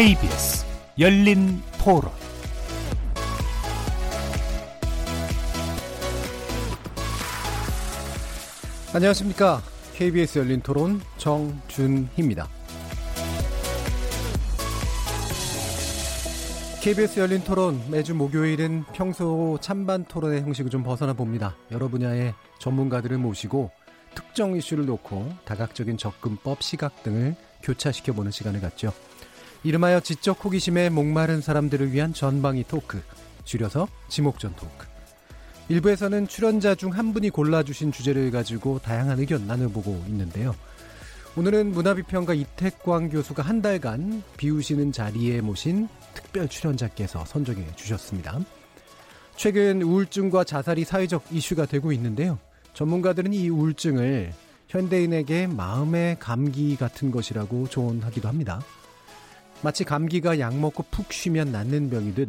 KBS 열린 토론 안녕하십니까. KBS 열린 토론 정준희입니다. KBS 열린 토론 매주 목요일은 평소 찬반 토론의 형식을 좀 벗어나 봅니다. 여러 분야의 전문가들을 모시고 특정 이슈를 놓고 다각적인 접근법, 시각 등을 교차시켜보는 시간을 갖죠. 이름하여 지적 호기심에 목마른 사람들을 위한 전방위 토크, 줄여서 지목전 토크. 일부에서는 출연자 중 한 분이 골라주신 주제를 가지고 다양한 의견 나눠보고 있는데요. 오늘은 문화비평가 이태광 교수가 한 달간 비우시는 자리에 모신 특별 출연자께서 선정해 주셨습니다. 최근 우울증과 자살이 사회적 이슈가 되고 있는데요. 전문가들은 이 우울증을 현대인에게 마음의 감기 같은 것이라고 조언하기도 합니다. 마치 감기가 약 먹고 푹 쉬면 낫는 병이듯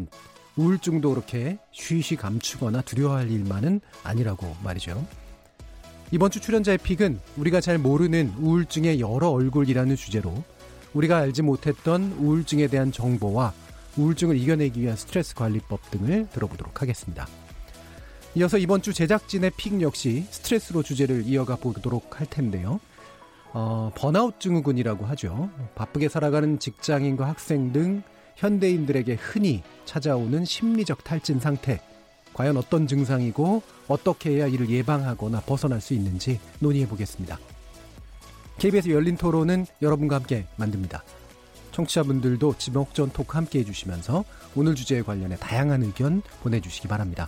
우울증도 그렇게 쉬쉬 감추거나 두려워할 일만은 아니라고 말이죠. 이번 주 출연자의 픽은 우리가 잘 모르는 우울증의 여러 얼굴이라는 주제로 우리가 알지 못했던 우울증에 대한 정보와 우울증을 이겨내기 위한 스트레스 관리법 등을 들어보도록 하겠습니다. 이어서 이번 주 제작진의 픽 역시 스트레스로 주제를 이어가 보도록 할 텐데요. 어, 번아웃 증후군이라고 하죠. 바쁘게 살아가는 직장인과 학생 등 현대인들에게 흔히 찾아오는 심리적 탈진 상태. 과연 어떤 증상이고 어떻게 해야 이를 예방하거나 벗어날 수 있는지 논의해 보겠습니다. KBS 열린 토론은 여러분과 함께 만듭니다. 청취자분들도 지목전 토크 함께 해주시면서 오늘 주제에 관련해 다양한 의견 보내주시기 바랍니다.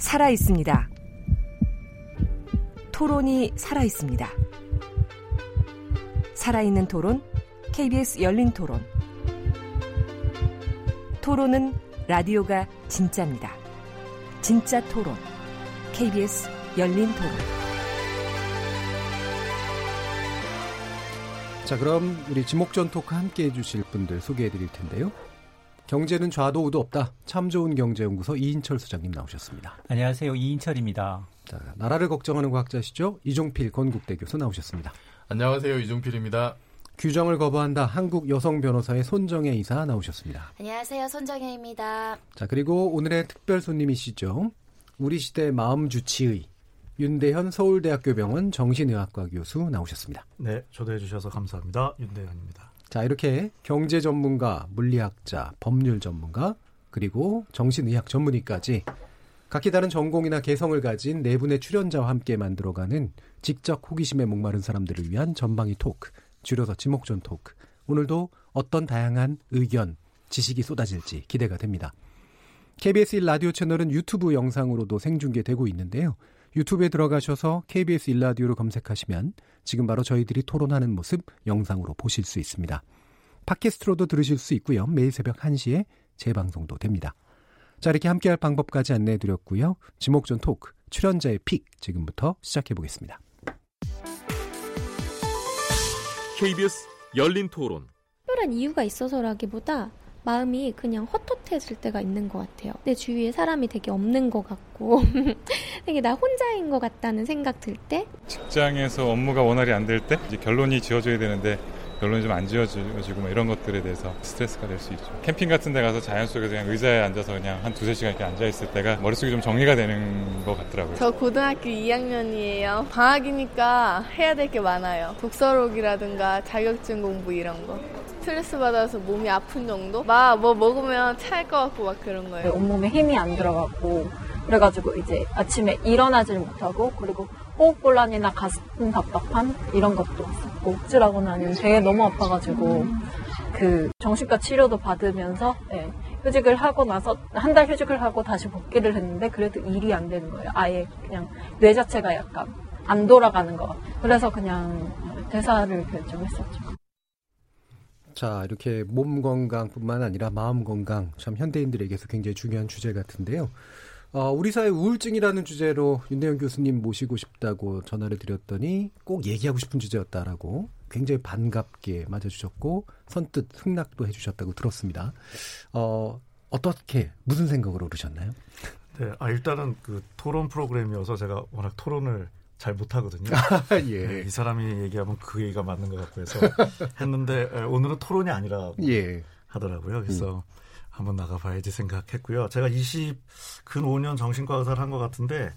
살아 있습니다. 토론이 살아 있습니다. 살아있는 토론, KBS 열린 토론. 토론은 라디오가 진짜입니다. 진짜 토론, KBS 열린 토론. 자, 그럼 우리 지목전 토크 함께 해주실 분들 소개해 드릴 텐데요. 경제는 좌도 우도 없다. 참 좋은 경제연구소 이인철 소장님 나오셨습니다. 안녕하세요. 이인철입니다. 자, 나라를 걱정하는 과학자시죠. 이종필 건국대 교수 나오셨습니다. 안녕하세요. 이종필입니다. 규정을 거부한다. 한국 여성 변호사의 손정혜 이사 나오셨습니다. 안녕하세요. 손정혜입니다. 자, 그리고 오늘의 특별 손님이시죠. 우리 시대 마음 주치의 윤대현 서울대학교 병원 정신의학과 교수 나오셨습니다. 네, 초대해 주셔서 감사합니다. 윤대현입니다. 자, 이렇게 경제 전문가, 물리학자, 법률 전문가, 그리고 정신의학 전문의까지 각기 다른 전공이나 개성을 가진 네 분의 출연자와 함께 만들어가는 직접 호기심에 목마른 사람들을 위한 전방위 토크, 줄여서 지목전 토크. 오늘도 어떤 다양한 의견, 지식이 쏟아질지 기대가 됩니다. KBS 1 라디오 채널은 유튜브 영상으로도 생중계되고 있는데요. 유튜브에 들어가셔서 KBS 1라디오로 검색하시면 지금 바로 저희들이 토론하는 모습 영상으로 보실 수 있습니다. 팟캐스트로도 들으실 수 있고요. 매일 새벽 1시에 재방송도 됩니다. 자, 이렇게 함께할 방법까지 안내해 드렸고요. 지목전 토크, 출연자의 픽 지금부터 시작해 보겠습니다. KBS 열린 토론. 특별한 이유가 있어서라기보다 마음이 그냥 헛헛해질 때가 있는 것 같아요. 내 주위에 사람이 되게 없는 것 같고 되게 나 혼자인 것 같다는 생각 들 때. 직장에서 업무가 원활히 안 될 때 이제 결론이 지어져야 되는데 결론이 좀 안 지어지고 뭐 이런 것들에 대해서 스트레스가 될 수 있죠. 캠핑 같은 데 가서 자연 속에서 그냥 의자에 앉아서 그냥 한 두세 시간 이렇게 앉아있을 때가 머릿속이 좀 정리가 되는 것 같더라고요. 저 고등학교 2학년이에요. 방학이니까 해야 될 게 많아요. 독서록이라든가 자격증 공부 이런 거. 스트레스 받아서 몸이 아픈 정도? 막 뭐 먹으면 찰 것 같고 막 그런 거예요. 온몸에 힘이 안 들어가고 그래가지고 이제 아침에 일어나질 못하고 그리고 호흡곤란이나 가슴 답답함 이런 것도 있었고 억지라고 나는 되게 너무 아파가지고 그 정신과 치료도 받으면서 네, 휴직을 하고 나서 한 달 휴직을 하고 다시 복귀를 했는데 그래도 일이 안 되는 거예요. 아예 그냥 뇌 자체가 약간 안 돌아가는 거. 그래서 그냥 퇴사를 결정했었죠. 자, 이렇게 몸 건강뿐만 아니라 마음 건강 참 현대인들에게서 굉장히 중요한 주제 같은데요. 어, 우리 사회 우울증이라는 주제로 윤대영 교수님 모시고 싶다고 전화를 드렸더니 꼭 얘기하고 싶은 주제였다라고 굉장히 반갑게 맞아주셨고 선뜻 승낙도 해주셨다고 들었습니다. 어, 어떻게 무슨 생각으로 그러셨나요? 네, 아 일단은 그 토론 프로그램이어서 제가 워낙 토론을 잘 못하거든요. 예. 네, 이 사람이 얘기하면 그 얘기가 맞는 것 같고 해서 했는데 오늘은 토론이 아니라 예. 하더라고요. 그래서 음. 한번 나가봐야지 생각했고요. 제가 20, 근 5년 정신과 의사를 한 것 같은데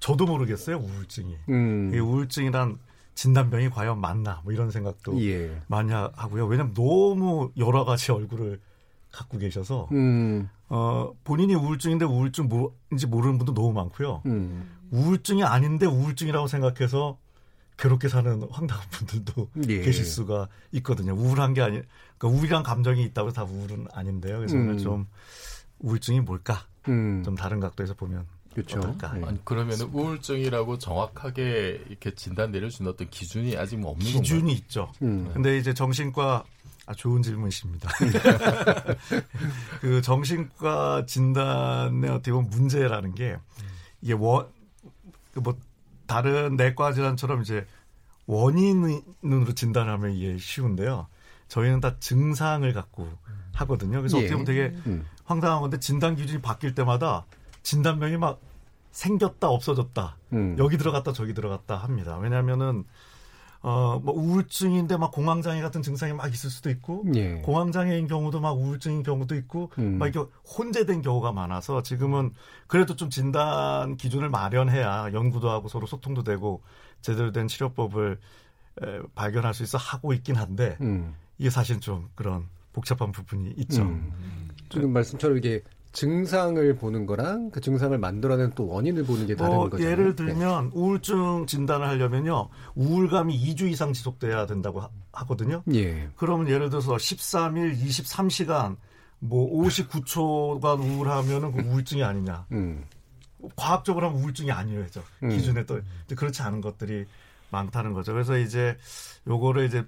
저도 모르겠어요, 우울증이. 음. 이 우울증이란 진단병이 과연 맞나, 뭐 이런 생각도 예. 많이 하고요. 왜냐면 너무 여러 가지 얼굴을 갖고 계셔서, 음. 어, 본인이 우울증인데 우울증 뭐인지 모르는 분도 너무 많고요. 음. 우울증이 아닌데 우울증이라고 생각해서 괴롭게 사는 황당한 분들도 예. 계실 수가 있거든요. 우울한 게 아니, 그러니까 우울한 감정이 있다고 해서 다 우울은 아닌데요. 그래서 음. 오늘 좀 우울증이 뭘까? 음. 좀 다른 각도에서 보면 그렇죠. 네. 아니, 그러면 우울증이라고 정확하게 이렇게 진단 내려준 어떤 기준이 아직 뭐 없는 건가요? 기준이 있죠. 음. 근데 이제 정신과 아, 좋은 질문이십니다. 그 정신과 진단의 어떻게 보면 문제라는 게 이게 원, 그 뭐 다른 내과 질환처럼 이제 원인으로 진단하면 이게 쉬운데요. 저희는 다 증상을 갖고 하거든요. 그래서 예. 어떻게 보면 되게 음. 황당한 건데 진단 기준이 바뀔 때마다 진단명이 막 생겼다 없어졌다 음. 여기 들어갔다 저기 들어갔다 합니다. 왜냐하면은 어 뭐 우울증인데 막 공황장애 같은 증상이 막 있을 수도 있고 예. 공황장애인 경우도 막 우울증인 경우도 있고 음. 막 이렇게 혼재된 경우가 많아서 지금은 그래도 좀 진단 기준을 마련해야 연구도 하고 서로 소통도 되고 제대로 된 치료법을 에, 발견할 수 있어 하고 있긴 한데 음. 이게 사실 좀 그런 복잡한 부분이 있죠. 음. 지금 말씀처럼 이게 증상을 보는 거랑 그 증상을 만들어낸 또 원인을 보는 게 다른 어, 거죠. 예를 네. 들면 네. 우울증 진단을 하려면요. 우울감이 2주 이상 지속돼야 된다고 하, 거든요 예. 그러면 예를 들어서 13일 23시간 뭐 59초간 우울하면은 그 우울증이 아니냐. 음. 과학적으로 하면 우울증이 아니죠. 음. 기준에 또 그렇지 않은 것들이 많다는 거죠. 그래서 이제 요거를 이제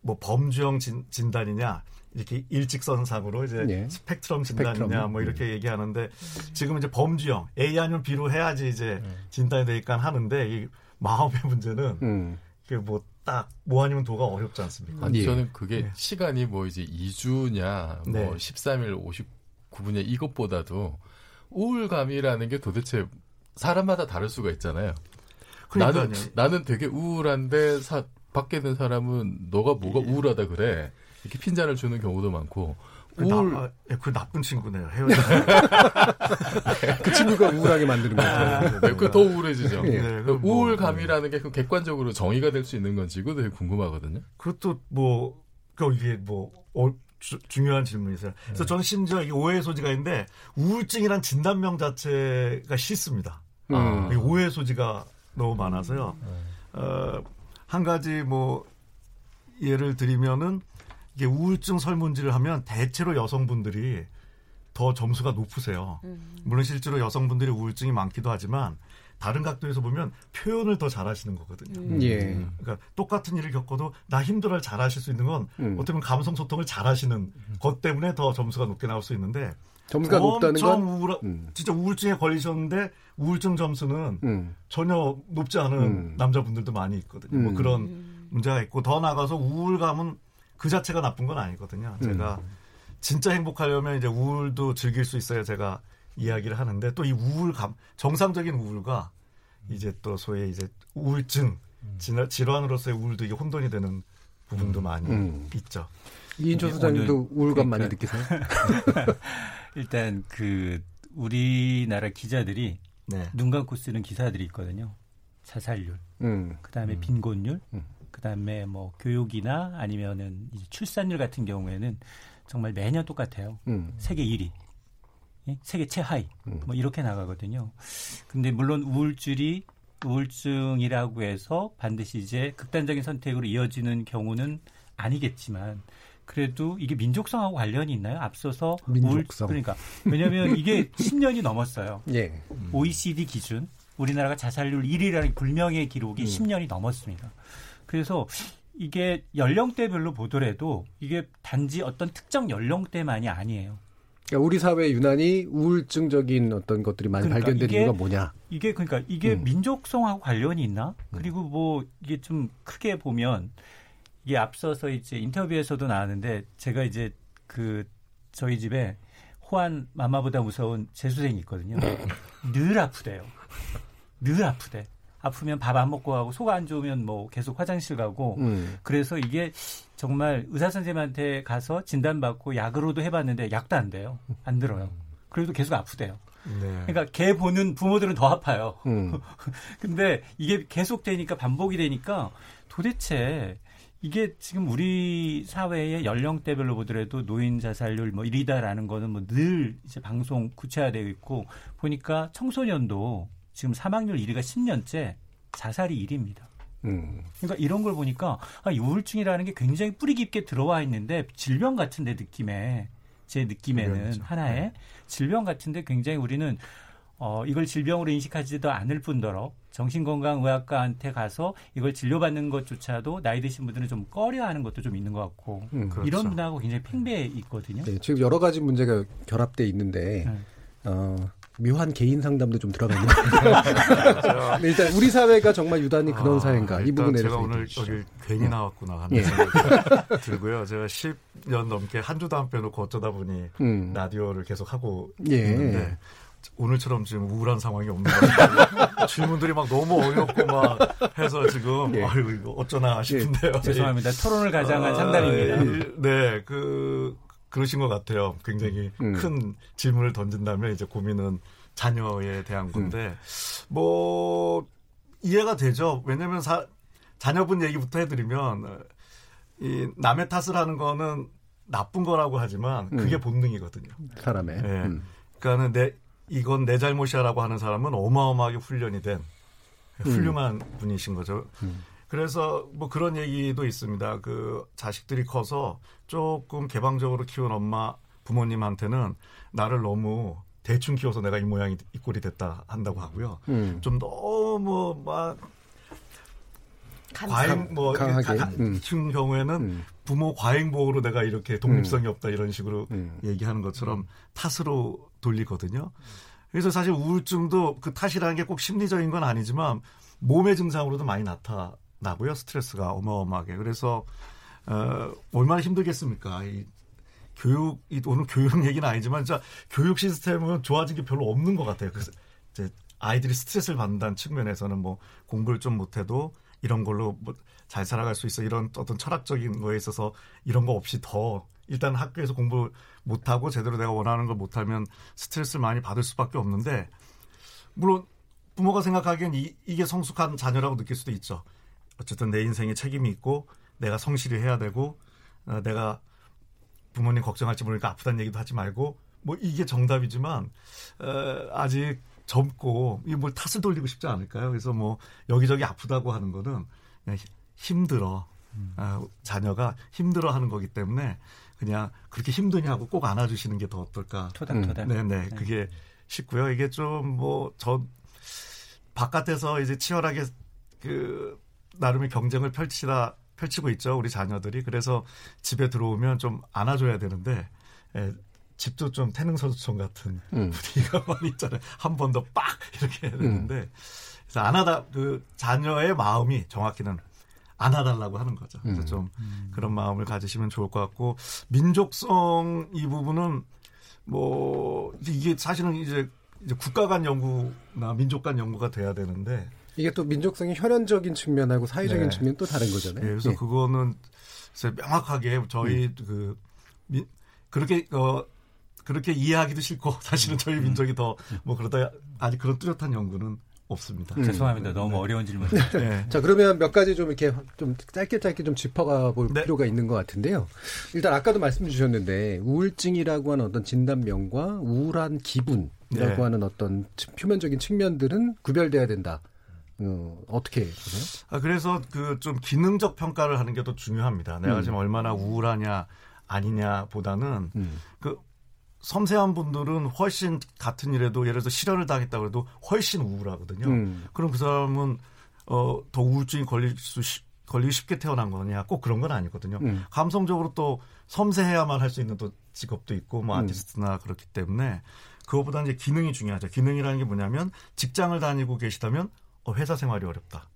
뭐 범주형 진, 진단이냐 이렇게 일직선상으로 이제 네. 스펙트럼 진단이냐. 뭐 이렇게 네. 얘기하는데 지금 이제 범주형 A 아니면 B로 해야지 이제 네. 진단이 되니까 하는데 이 마음의 문제는 음. 그게 뭐딱 뭐 아니면 도가 어렵지 않습니까? 아니, 저는 그게 네. 시간이 뭐 이제 2주냐 뭐 13일 59분이냐 이것보다도 우울감이라는 게 도대체 사람마다 다를 수가 있잖아요. 그러니까요. 나는 나는 되게 우울한데 사, 밖에 든 사람은 너가 뭐가 예. 우울하다 그래. 이렇게 핀잔을 주는 경우도 많고 그, 우울... 나, 아, 예, 그 나쁜 친구네요. 헤어져. 그 친구가 우울하게 만드는 거죠. 아, 네, 그더 우울해지죠. 네, 네, 뭐, 우울감이라는 게 객관적으로 정의가 될 수 있는 건지 그것도 되게 궁금하거든요. 그것도 뭐, 그 이게 뭐, 어, 주, 중요한 질문이세요. 그래서 네. 저는 심지어 이 오해 소지가 있는데 우울증이란 진단명 자체가 싫습니다. 음. 오해 소지가 너무 많아서요. 음. 어, 한 가지 뭐 예를 드리면은 이게 우울증 설문지를 하면 대체로 여성분들이 더 점수가 높으세요. 음. 물론 실제로 여성분들이 우울증이 많기도 하지만 다른 각도에서 보면 표현을 더 잘하시는 거거든요. 음. 예. 그러니까 똑같은 일을 겪어도 나 힘들어를 잘하실 수 있는 건 음. 어떻게 보면 감성 소통을 잘하시는 음. 것 때문에 더 점수가 높게 나올 수 있는데 점수가 높다는 건 우울, 음. 진짜 우울증에 걸리셨는데 우울증 점수는 음. 전혀 높지 않은 남자분들도 많이 있거든요. 뭐 그런 문제가 있고 더 나가서 우울감은 그 자체가 나쁜 건 아니거든요. 제가 음. 진짜 행복하려면 이제 우울도 즐길 수 있어야 제가 이야기를 하는데 또 이 우울감, 정상적인 우울과 이제 또 소위 이제 우울증, 질환으로서의 우울도 이게 혼돈이 되는 부분도 음. 많이 음. 있죠. 이인철 소장님도 우울감 그러니까, 많이 느끼세요? 일단 그 우리나라 기자들이 네. 눈 감고 쓰는 기사들이 있거든요. 자살률, 음. 그다음에 음. 빈곤율, 음. 그다음에 뭐 교육이나 아니면은 이제 출산율 같은 경우에는 정말 매년 똑같아요. 음. 세계 1위. 예? 세계 최하위. 음. 뭐 이렇게 나가거든요. 근데 물론 우울증이 우울증이라고 해서 반드시 이제 극단적인 선택으로 이어지는 경우는 아니겠지만 그래도 이게 민족성하고 관련이 있나요? 앞서서 민족성. 우울 그러니까 왜냐하면 이게 10년이 넘었어요. 예. OECD 기준 우리나라가 자살률 1위라는 불명예 기록이 음. 10년이 넘었습니다. 그래서 이게 연령대별로 보더라도 이게 단지 어떤 특정 연령대만이 아니에요. 그러니까 우리 사회 유난히 우울증적인 어떤 것들이 많이 그러니까 발견된 이유가 뭐냐? 이게 그러니까 이게 음. 민족성하고 관련이 있나? 음. 그리고 뭐 이게 좀 크게 보면 이게 앞서서 이제 인터뷰에서도 나왔는데 제가 이제 그 저희 집에 호환 마마보다 무서운 재수생이 있거든요. 늘 아프대요. 늘 아프대. 아프면 밥 안 먹고 하고 속 안 좋으면 뭐 계속 화장실 가고 음. 그래서 이게 정말 의사 선생님한테 가서 진단 받고 약으로도 해봤는데 약도 안 돼요. 안 들어요. 그래도 계속 아프대요. 네. 그러니까 개 보는 부모들은 더 아파요. 음. 근데 이게 계속 되니까 반복이 되니까 도대체 이게 지금 우리 사회의 연령대별로 보더라도 노인 자살률 뭐 1위다라는 거는 뭐 늘 이제 방송 구체화되어 있고 보니까 청소년도 지금 사망률 1위가 10년째 자살이 1위입니다. 음. 그러니까 이런 걸 보니까 아, 우울증이라는 게 굉장히 뿌리 깊게 들어와 있는데 질병 같은 데 느낌에 제 느낌에는 그렇죠. 하나의 네. 질병 같은데 굉장히 우리는 어, 이걸 질병으로 인식하지도 않을 뿐더러 정신건강의학과한테 가서 이걸 진료받는 것조차도 나이 드신 분들은 좀 꺼려하는 것도 좀 있는 것 같고 음, 그렇죠. 이런 문화하고 굉장히 팽배해 있거든요. 네, 지금 여러 가지 문제가 결합돼 있는데 네. 어, 묘한 개인 상담도 좀 들어가 있는 것 네, 일단 우리 사회가 정말 유단히 그런 아, 사회인가 이 부분에 제가 오늘 여기 괜히 나왔구나 하는 예. 생각이 들고요. 제가 10년 넘게 한 주도 안 빼놓고 어쩌다 보니 음. 라디오를 계속 하고 예. 있는데 오늘처럼 지금 우울한 상황이 없는 것 같아요. 질문들이 막 너무 어렵고 막 해서 지금 예. 아유 이거 어쩌나 싶은데요. 예. 죄송합니다. 토론을 가장한 아, 상담입니다. 네, 그 그러신 것 같아요. 굉장히 음. 큰 질문을 던진다면 이제 고민은 자녀에 대한 건데 음. 뭐 이해가 되죠. 왜냐하면 사, 자녀분 얘기부터 해드리면 이 남의 탓을 하는 거는 나쁜 거라고 하지만 그게 음. 본능이거든요. 사람의. 네. 음. 그러니까는 내 이건 내 잘못이야라고 하는 사람은 어마어마하게 훈련이 된 훌륭한 음. 분이신 거죠. 음. 그래서 뭐 그런 얘기도 있습니다. 그 자식들이 커서 조금 개방적으로 키운 엄마 부모님한테는 나를 너무 대충 키워서 내가 이 모양이 이 꼴이 됐다 한다고 하고요. 음. 좀 너무 막 과잉 뭐 강하게 음. 경우에는 음. 부모 과잉 보호로 내가 이렇게 독립성이 음. 없다 이런 식으로 음. 얘기하는 것처럼 탓으로 돌리거든요. 그래서 사실 우울증도 그 탓이라는 게 꼭 심리적인 건 아니지만 몸의 증상으로도 많이 나타. 나고요. 스트레스가 어마어마하게. 그래서 어, 얼마나 힘들겠습니까? 이 교육, 이 오늘 교육 얘기는 아니지만 진짜 교육 시스템은 좋아진 게 별로 없는 것 같아요. 그래서 이제 아이들이 스트레스를 받는다는 측면에서는 뭐 공부를 좀 못해도 이런 걸로 뭐 잘 살아갈 수 있어 이런 어떤 철학적인 거에 있어서 이런 거 없이 더 일단 학교에서 공부 못하고 제대로 내가 원하는 걸 못하면 스트레스를 많이 받을 수밖에 없는데 물론 부모가 생각하기엔 이, 이게 성숙한 자녀라고 느낄 수도 있죠. 어쨌든 내 인생에 책임이 있고 내가 성실히 해야 되고 어, 내가 부모님 걱정할지 모르니까 아프다는 얘기도 하지 말고 뭐 이게 정답이지만 어, 아직 젊고 이뭘 탓을 돌리고 싶지 않을까요? 그래서 뭐 여기저기 아프다고 하는 거는 그냥 힘들어 음. 어, 자녀가 힘들어하는 거기 때문에 그냥 그렇게 힘드냐고 꼭 안아주시는 게 더 어떨까? 토닥토닥. 네네 네. 그게 쉽고요. 이게 좀 뭐 저 바깥에서 이제 치열하게 그 나름의 경쟁을 펼치다 펼치고 있죠 우리 자녀들이 그래서 집에 들어오면 좀 안아줘야 되는데 에, 집도 좀 태능 선수촌 같은 음. 분위기가 많이 있잖아요 한 번 더 빡 이렇게 해야 되는데 음. 그래서 안아다 그 자녀의 마음이 정확히는 안아달라고 하는 거죠 그래서 음. 좀 음. 그런 마음을 가지시면 좋을 것 같고 민족성 이 부분은 뭐 이게 사실은 이제 이제 국가 간 연구나 민족 간 연구가 돼야 되는데 이게 또 민족성의 혈연적인 측면하고 사회적인 네. 측면 또 다른 거잖아요. 네, 그래서 예. 그거는 명확하게 저희 음. 그 미, 그렇게 어 그렇게 이해하기도 싫고 사실은 저희 음. 민족이 더뭐 그러다 아직 그런 뚜렷한 연구는 없습니다. 음. 죄송합니다. 너무 네. 어려운 질문. 네. 자 그러면 몇 가지 좀 이렇게 좀 짧게 짧게 좀 짚어가 볼 네. 필요가 있는 것 같은데요. 일단 아까도 말씀 주셨는데 우울증이라고 하는 어떤 진단명과 우울한 기분이라고 네. 하는 어떤 표면적인 측면들은 구별돼야 된다. 어, 어떻게 보세요? 아, 그래서 그 좀 기능적 평가를 하는 게 더 중요합니다. 내가 음. 지금 얼마나 우울하냐 아니냐 보다는 음. 그 섬세한 분들은 훨씬 같은 일에도 예를 들어서 실현을 당했다 그래도 훨씬 우울하거든요. 음. 그럼 그 사람은 어, 더 우울증이 걸릴 수 걸리기 쉽게 태어난 거냐 꼭 그런 건 아니거든요. 음. 감성적으로 또 섬세해야만 할 수 있는 또 직업도 있고 뭐 음. 아티스트나 그렇기 때문에 그것보다 이제 기능이 중요하죠. 기능이라는 게 뭐냐면 직장을 다니고 계시다면 어, 회사 생활이 어렵다.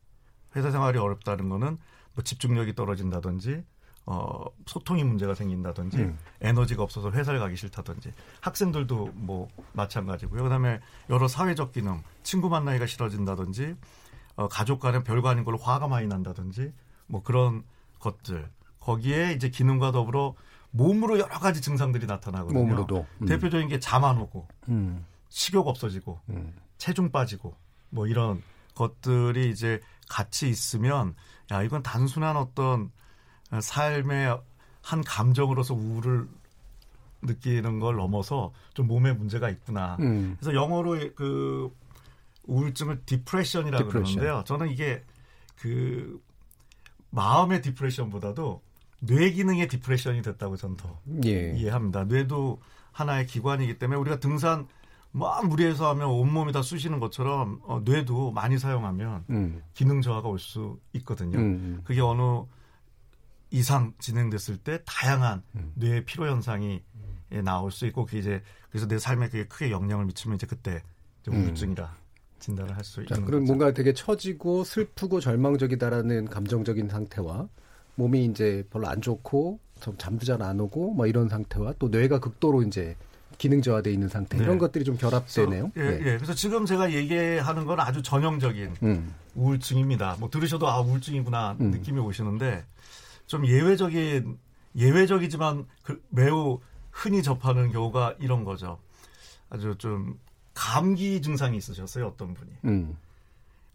회사 생활이 어렵다는 거는 뭐 집중력이 떨어진다든지 어, 소통이 문제가 생긴다든지 음. 에너지가 없어서 회사를 가기 싫다든지 학생들도 뭐 마찬가지고요. 그다음에 여러 사회적 기능, 친구 만나기가 싫어진다든지 어, 가족 간에 별거 아닌 걸로 화가 많이 난다든지 뭐 그런 것들 거기에 이제 기능과 더불어 몸으로 여러 가지 증상들이 나타나거든요. 몸으로도 음. 대표적인 게 잠 안 오고 음. 식욕 없어지고 음. 체중 빠지고 뭐 이런 것들이 이제 같이 있으면 야 이건 단순한 어떤 삶의 한 감정으로서 우울을 느끼는 걸 넘어서 좀 몸에 문제가 있구나. 음. 그래서 영어로 그 우울증을 depression이라고 depression. 그러는데요. 저는 이게 그 마음의 depression보다도 뇌 기능의 depression이 됐다고 저는 더 예. 이해합니다. 뇌도 하나의 기관이기 때문에 우리가 등산 막 무리해서 하면 온몸이 다 쑤시는 것처럼 어, 뇌도 많이 사용하면 음. 기능 저하가 올 수 있거든요. 음. 그게 어느 이상 진행됐을 때 다양한 음. 뇌 피로 현상이 음. 나올 수 있고 그게 이제 그래서 내 삶에 그게 크게 영향을 미치면 이제 그때 이제 음. 우울증이라 진단을 할 수 있는 그럼 거죠. 뭔가 되게 처지고 슬프고 절망적이다라는 감정적인 상태와 몸이 이제 별로 안 좋고 좀 잠도 잘 안 오고 뭐 이런 상태와 또 뇌가 극도로 이제 기능 저하돼 있는 상태 네. 이런 것들이 좀 결합되네요. 예, 네. 예. 그래서 지금 제가 얘기하는 건 아주 전형적인 음. 우울증입니다. 뭐 들으셔도 아 우울증이구나 음. 느낌이 오시는데 좀 예외적인 예외적이지만 그 매우 흔히 접하는 경우가 이런 거죠. 아주 좀 감기 증상이 있으셨어요 어떤 분이. 음.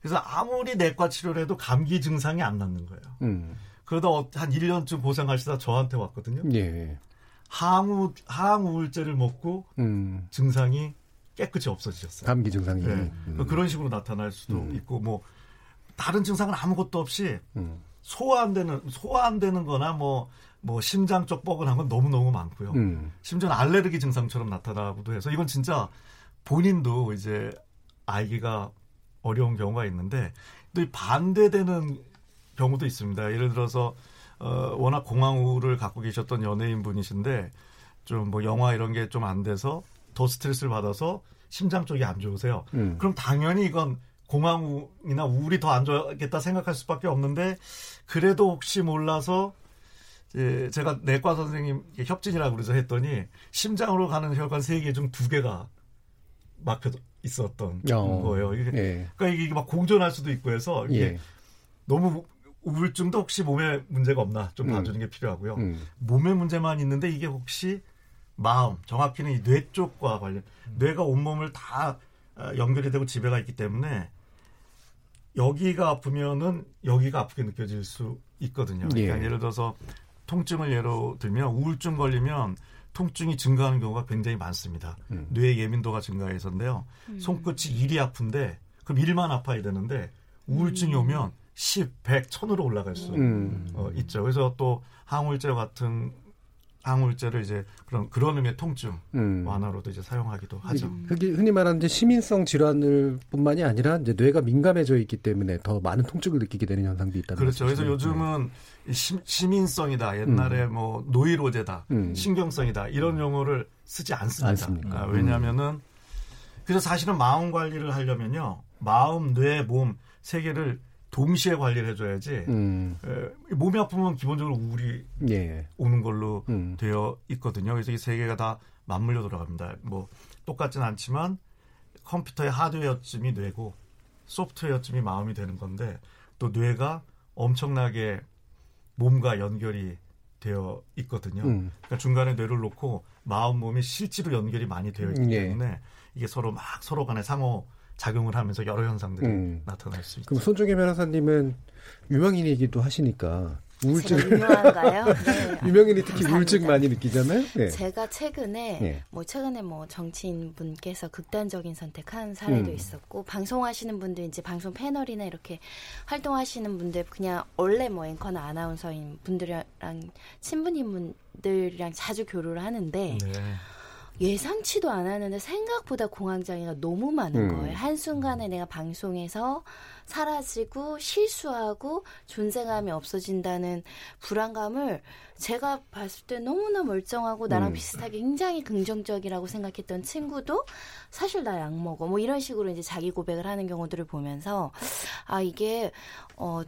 그래서 아무리 내과 치료를 해도 감기 증상이 안 낫는 거예요. 음. 그러다 어, 한 1년쯤 고생하시다 저한테 왔거든요. 예. 항우 항우울제를 먹고 음. 증상이 깨끗이 없어지셨어요. 감기 증상이. 네. 음. 그런 식으로 나타날 수도 음. 있고 뭐 다른 증상은 아무것도 없이 음. 소화 안 되는 소화 안 되는 거나 뭐, 뭐 심장 쪽 뻐근한 건 너무 너무 많고요. 음. 심지어 알레르기 증상처럼 나타나고도 해서 이건 진짜 본인도 이제 알기가 어려운 경우가 있는데 또 반대되는 경우도 있습니다. 예를 들어서 어, 워낙 공황우를 갖고 계셨던 연예인 분이신데 좀 뭐 영화 이런 게 좀 안 돼서 더 스트레스를 받아서 심장 쪽이 안 좋으세요. 음. 그럼 당연히 이건 공황이나 우울이 더 안 좋겠다 생각할 수밖에 없는데 그래도 혹시 몰라서 예, 제가 내과 선생님 협진이라고 그래서 했더니 심장으로 가는 혈관 세 개 중 두 개가 막혀 있었던 어. 거예요. 이게, 예. 그러니까 이게 막 공존할 수도 있고 해서 이게 예. 너무 우울증도 혹시 몸에 문제가 없나 좀 음. 봐주는 게 필요하고요. 음. 몸에 문제만 있는데 이게 혹시 마음, 정확히는 뇌 쪽과 관련, 음. 뇌가 온몸을 다 어, 연결이 되고 지배가 있기 때문에 여기가 아프면은 여기가 아프게 느껴질 수 있거든요. 그러니까 예. 예를 들어서 통증을 예로 들면 우울증 걸리면 통증이 증가하는 경우가 굉장히 많습니다. 음. 뇌 예민도가 증가해서인데요. 음. 손끝이 일이 아픈데 그럼 일만 아파야 되는데 우울증이 음. 오면 10, 100, 1000으로 올라갈 수 음. 어, 있죠. 그래서 또 항우울제 같은 항우울제를 이제 그런 그런 의미의 통증 음. 완화로도 이제 사용하기도 하죠. 그게 흔히 말하는 이제 시민성 질환을 뿐만이 아니라 이제 뇌가 민감해져 있기 때문에 더 많은 통증을 느끼게 되는 현상도 있다는 그렇죠. 그래서 요즘은 네. 시, 민성이다 옛날에 음. 뭐 노이로제다, 음. 신경성이다 이런 용어를 쓰지 않습니다. 아, 왜냐하면은 그래서 사실은 마음 관리를 하려면요, 마음, 뇌, 몸 세 개를 동시에 관리를 해줘야지 음. 에, 몸이 아프면 기본적으로 우울이 예. 오는 걸로 음. 되어 있거든요. 그래서 이 세 개가 다 맞물려 돌아갑니다. 뭐 똑같진 않지만 컴퓨터의 하드웨어쯤이 뇌고 소프트웨어쯤이 마음이 되는 건데 또 뇌가 엄청나게 몸과 연결이 되어 있거든요. 음. 그러니까 중간에 뇌를 놓고 마음 몸이 실제로 연결이 많이 되어 있기 예. 때문에 이게 서로 막 서로 간에 상호 작용을 하면서 여러 현상들이 음. 나타날 수 있죠. 그럼 손종혜 변호사님은 유명인이기도 하시니까 우울증 유명한가요? 네. 유명인이 특히 감사합니다. 우울증 많이 느끼잖아요. 네. 제가 최근에 네. 뭐 최근에 뭐 정치인 분께서 극단적인 선택한 사례도 음. 있었고 방송하시는 분들 이제 방송 패널이나 이렇게 활동하시는 분들 그냥 원래 뭐 앵커나 아나운서인 분들이랑 친분인 분들이랑 자주 교류를 하는데 네. 예상치도 않았는데 생각보다 공황장애가 너무 많은 음. 거예요. 한순간에 내가 방송에서 사라지고 실수하고 존재감이 없어진다는 불안감을 제가 봤을 때 너무나 멀쩡하고 나랑 음. 비슷하게 굉장히 긍정적이라고 생각했던 친구도 사실 나 약 먹어 뭐 이런 식으로 이제 자기 고백을 하는 경우들을 보면서 아 이게 어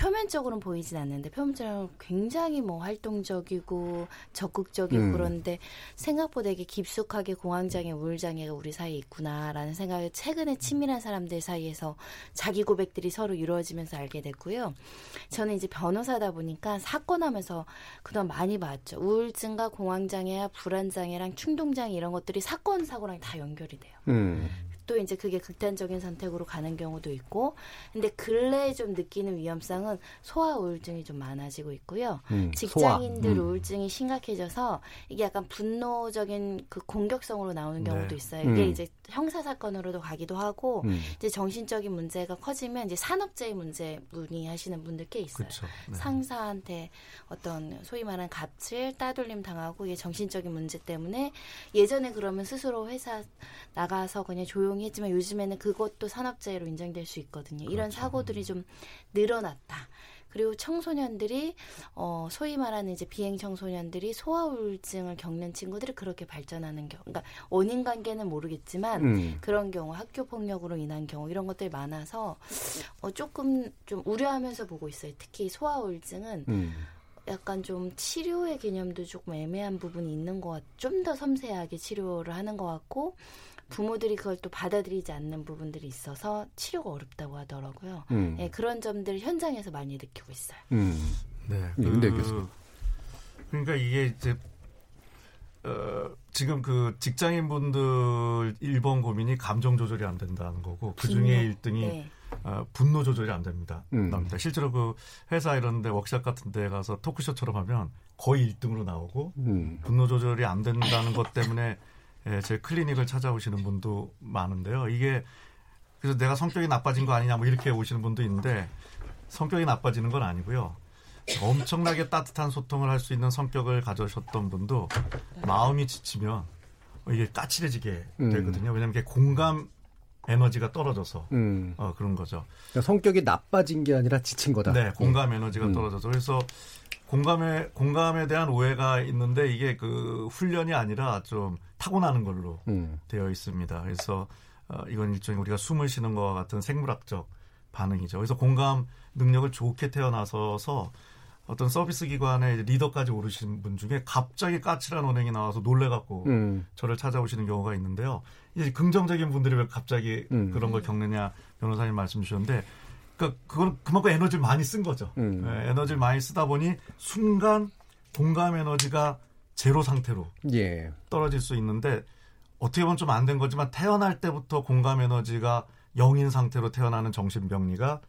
표면적으로는 보이진 않는데 표면적으로 굉장히 뭐 활동적이고 적극적이고 음. 그런데 생각보다 이게 깊숙하게 공황장애, 우울장애가 우리 사이에 있구나라는 생각을 최근에 친밀한 사람들 사이에서 자기 고백들이 서로 이루어지면서 알게 됐고요. 저는 이제 변호사다 보니까 사건하면서 그동안 많이 봤죠. 우울증과 공황장애와 불안장애랑 충동장애 이런 것들이 사건 사고랑 다 연결이 돼요. 음. 또 이제 그게 극단적인 선택으로 가는 경우도 있고 근데 근래에 좀 느끼는 위험성은 소아 우울증이 좀 많아지고 있고요. 음, 직장인들 음. 우울증이 심각해져서 이게 약간 분노적인 그 공격성으로 나오는 경우도 네. 있어요. 이게 음. 이제 형사 사건으로도 가기도 하고 음. 이제 정신적인 문제가 커지면 이제 산업재해 문제 문의하시는 분들 꽤 있어요. 네. 상사한테 어떤 소위 말하는 갑질 따돌림 당하고 이게 정신적인 문제 때문에 예전에 그러면 스스로 회사 나가서 그냥 조용히 했지만 요즘에는 그것도 산업재해로 인정될 수 있거든요. 이런 그렇죠. 사고들이 좀 늘어났다. 그리고 청소년들이 어 소위 말하는 이제 비행 청소년들이 소아 우울증을 겪는 친구들이 그렇게 발전하는 경우 그러니까 원인 관계는 모르겠지만 음. 그런 경우 학교 폭력으로 인한 경우 이런 것들이 많아서 어 조금 좀 우려하면서 보고 있어요. 특히 소아 우울증은 음. 약간 좀 치료의 개념도 조금 애매한 부분이 있는 것 같, 좀 더 섬세하게 치료를 하는 것 같고 부모들이 그걸 또 받아들이지 않는 부분들이 있어서 치료가 어렵다고 하더라고요. 음. 네, 그런 점들 현장에서 많이 느끼고 있어요. 음. 네, 그, 네, 그러니까 이게 이제 어, 지금 그 직장인 분들 1번 고민이 감정 조절이 안 된다는 거고 그 중에 1등이 네. 어, 분노 조절이 안 됩니다. 음. 실제로 그 회사 이런 데 워크샵 같은 데 가서 토크쇼처럼 하면 거의 1등으로 나오고 음. 분노 조절이 안 된다는 것 때문에 예, 제 클리닉을 찾아오시는 분도 많은데요. 이게 그래서 내가 성격이 나빠진 거 아니냐 뭐 이렇게 오시는 분도 있는데 성격이 나빠지는 건 아니고요. 엄청나게 따뜻한 소통을 할 수 있는 성격을 가져셨던 분도 마음이 지치면 이게 까칠해지게 음. 되거든요. 왜냐하면 이게 공감 에너지가 떨어져서 음. 어, 그런 거죠. 그러니까 성격이 나빠진 게 아니라 지친 거다. 네, 공감 에너지가 음. 떨어져서 그래서 공감에 공감에 대한 오해가 있는데 이게 그 훈련이 아니라 좀 타고나는 걸로 음. 되어 있습니다. 그래서 어, 이건 일종의 우리가 숨을 쉬는 것과 같은 생물학적 반응이죠. 그래서 공감 능력을 좋게 태어나서서 어떤 서비스 기관의 리더까지 오르신 분 중에 갑자기 까칠한 언행이 나와서 놀래갖고 음. 저를 찾아오시는 경우가 있는데요. 이제 긍정적인 분들이 왜 갑자기 음. 그런 걸 겪느냐 변호사님 말씀 주셨는데 그러니까 그건 그만큼 에너지를 많이 쓴 거죠. 음. 네, 에너지를 많이 쓰다 보니 순간 공감 에너지가 제로 상태로 예. 떨어질 수 있는데 어떻게 보면 좀 안 된 거지만 태어날 때부터 공감 에너지가 영인 상태로 태어나는 정신병리가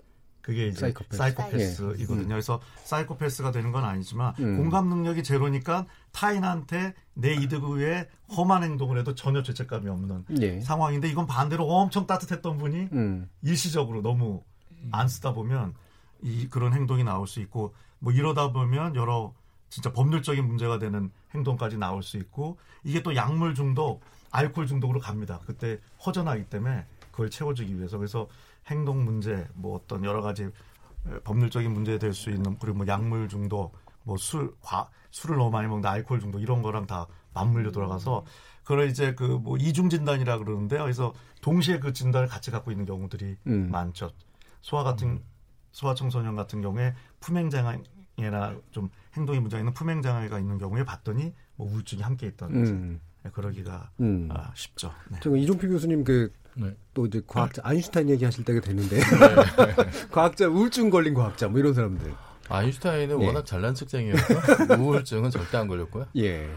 그게 이제 사이코패스. 사이코패스이거든요. 예. 그래서 사이코패스가 되는 건 아니지만 음. 공감 능력이 제로니까 타인한테 내 이득 위해 험한 행동을 해도 전혀 죄책감이 없는 예. 상황인데 이건 반대로 엄청 따뜻했던 분이 음. 일시적으로 너무 안 쓰다 보면 이 그런 행동이 나올 수 있고 뭐 이러다 보면 여러 진짜 법률적인 문제가 되는 행동까지 나올 수 있고 이게 또 약물 중독, 알코올 중독으로 갑니다. 그때 허전하기 때문에 그걸 채워주기 위해서 그래서 행동 문제, 뭐 어떤 여러 가지 법률적인 문제 될 수 있는 그리고 뭐 약물 중독, 뭐 술, 과 술을 너무 많이 먹는 알코올 중독 이런 거랑 다 맞물려 돌아가서 그걸 이제 그 뭐 이중 진단이라 그러는데요. 그래서 동시에 그 진단을 같이 갖고 있는 경우들이 음. 많죠. 소아 같은 소아 청소년 같은 경우에 품행 장애 나 좀 행동이 문제가 있는 품행 장애가 있는 경우에 봤더니 뭐 우울증이 함께 있다든지 음. 네, 그러기가 음. 아, 쉽죠. 네. 저 이종필 교수님 그 네. 또 이제 과학자 아인슈타인 얘기하실 때가 됐는데 네. 과학자 우울증 걸린 과학자 뭐 이런 사람들. 아인슈타인은 예. 워낙 잘난 척쟁이여서 우울증은 절대 안 걸렸고요. 예.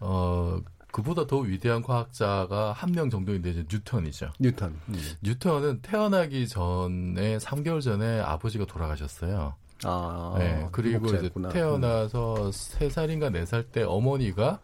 어 그보다 더 위대한 과학자가 한 명 정도인데 이제 뉴턴이죠. 뉴턴. 음. 뉴턴은 태어나기 전에 3개월 전에 아버지가 돌아가셨어요. 아, 네. 그리고 이제 태어나서 3살인가 4살 때 어머니가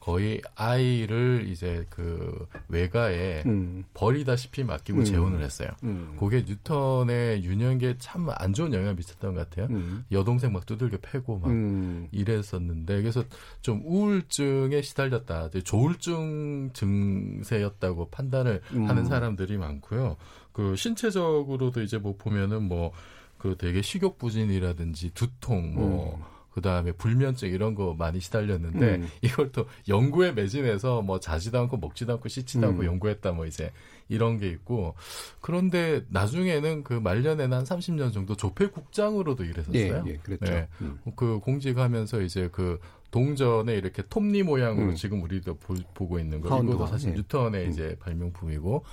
거의 아이를 이제 그 외가에 음. 버리다시피 맡기고 음. 재혼을 했어요. 음. 그게 뉴턴의 유년기에 참 안 좋은 영향을 미쳤던 것 같아요. 음. 여동생 막 두들겨 패고 막 음. 이랬었는데 그래서 좀 우울증에 시달렸다. 조울증 증세였다고 판단을 음. 하는 사람들이 많고요. 그 신체적으로도 이제 뭐 보면은 뭐 그 되게 식욕 부진이라든지 두통 뭐그 다음에 불면증 이런 거 많이 시달렸는데 음. 이걸 또 연구에 매진해서 뭐 자지도 않고 먹지도 않고 씻지도 음. 않고 연구했다 뭐 이제 이런 게 있고 그런데 나중에는 그 말년에는 한 30년 정도 조폐 국장으로도 일했었어요. 예, 예, 그랬죠. 네. 음. 그 공직하면서 이제 그 동전에 이렇게 톱니 모양으로 음. 지금 우리도 보, 고 있는 거 이것도 사실 예. 뉴턴의 음. 이제 발명품이고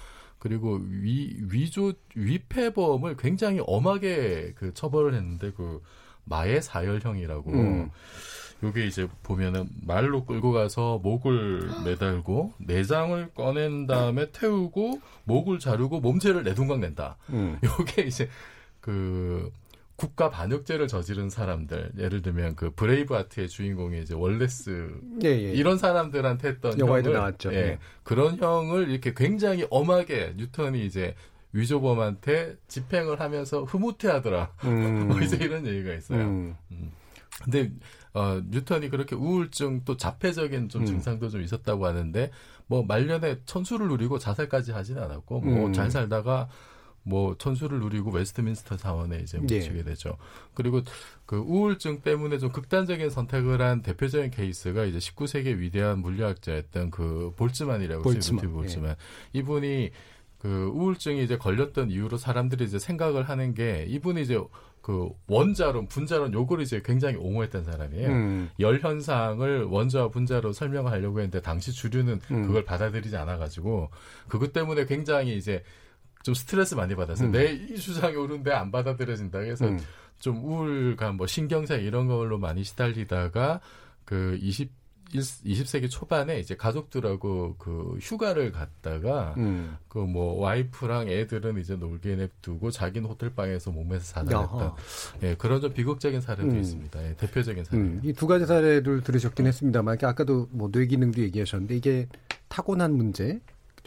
그리고 위 위조 위패범을 굉장히 엄하게 그 처벌을 했는데 그 마의 사열형이라고. 음. 요게 이제 보면은 말로 끌고 가서 목을 매달고 내장을 꺼낸 다음에 태우고 목을 자르고 몸체를 내둔강 낸다. 음. 요게 이제 그 국가 반역죄를 저지른 사람들 예를 들면 그 브레이브 하트의 주인공이 이제 월레스 예, 예. 이런 사람들한테 했던 영화에도 형을, 나왔죠. 예, 예. 그런 형을 이렇게 굉장히 엄하게 뉴턴이 이제 위조범한테 집행을 하면서 흐뭇해하더라. 음. 뭐 이제 이런 얘기가 있어요. 음. 음. 근데 어, 뉴턴이 그렇게 우울증 또 자폐적인 좀 음. 증상도 좀 있었다고 하는데 뭐 말년에 천수를 누리고 자살까지 하지는 않았고 뭐 잘 음. 살다가 뭐 천수를 누리고 웨스트민스터 사원에 이제 묻히게 네. 되죠. 그리고 그 우울증 때문에 좀 극단적인 선택을 한 대표적인 케이스가 이제 19세기 위대한 물리학자였던 그 볼츠만이라고 볼츠만. 볼츠만. 예. 이분이 그 우울증이 이제 걸렸던 이후로 사람들이 이제 생각을 하는 게 이분이 이제 그 원자론, 분자론 요거를 이제 굉장히 옹호했던 사람이에요. 음. 열 현상을 원자와 분자로 설명하려고 했는데 당시 주류는 음. 그걸 받아들이지 않아 가지고 그것 때문에 굉장히 이제 좀 스트레스 많이 받았어요. 음. 내이 주장이 옳은데 안 받아들여진다. 그래서 음. 좀 우울감, 뭐 신경색 이런 걸로 많이 시달리다가 그 20, 20세기 초반에 이제 가족들하고 그 휴가를 갔다가 음. 그뭐 와이프랑 애들은 이제 놀게 냅두고 자기는 호텔 방에서 몸에서 사살했던 예, 그런 좀 비극적인 사례도 음. 있습니다. 예, 대표적인 사례. 음. 이두 가지 사례를 들으셨긴 했습니다만 아까도 뭐 뇌기능도 얘기하셨는데 이게 타고난 문제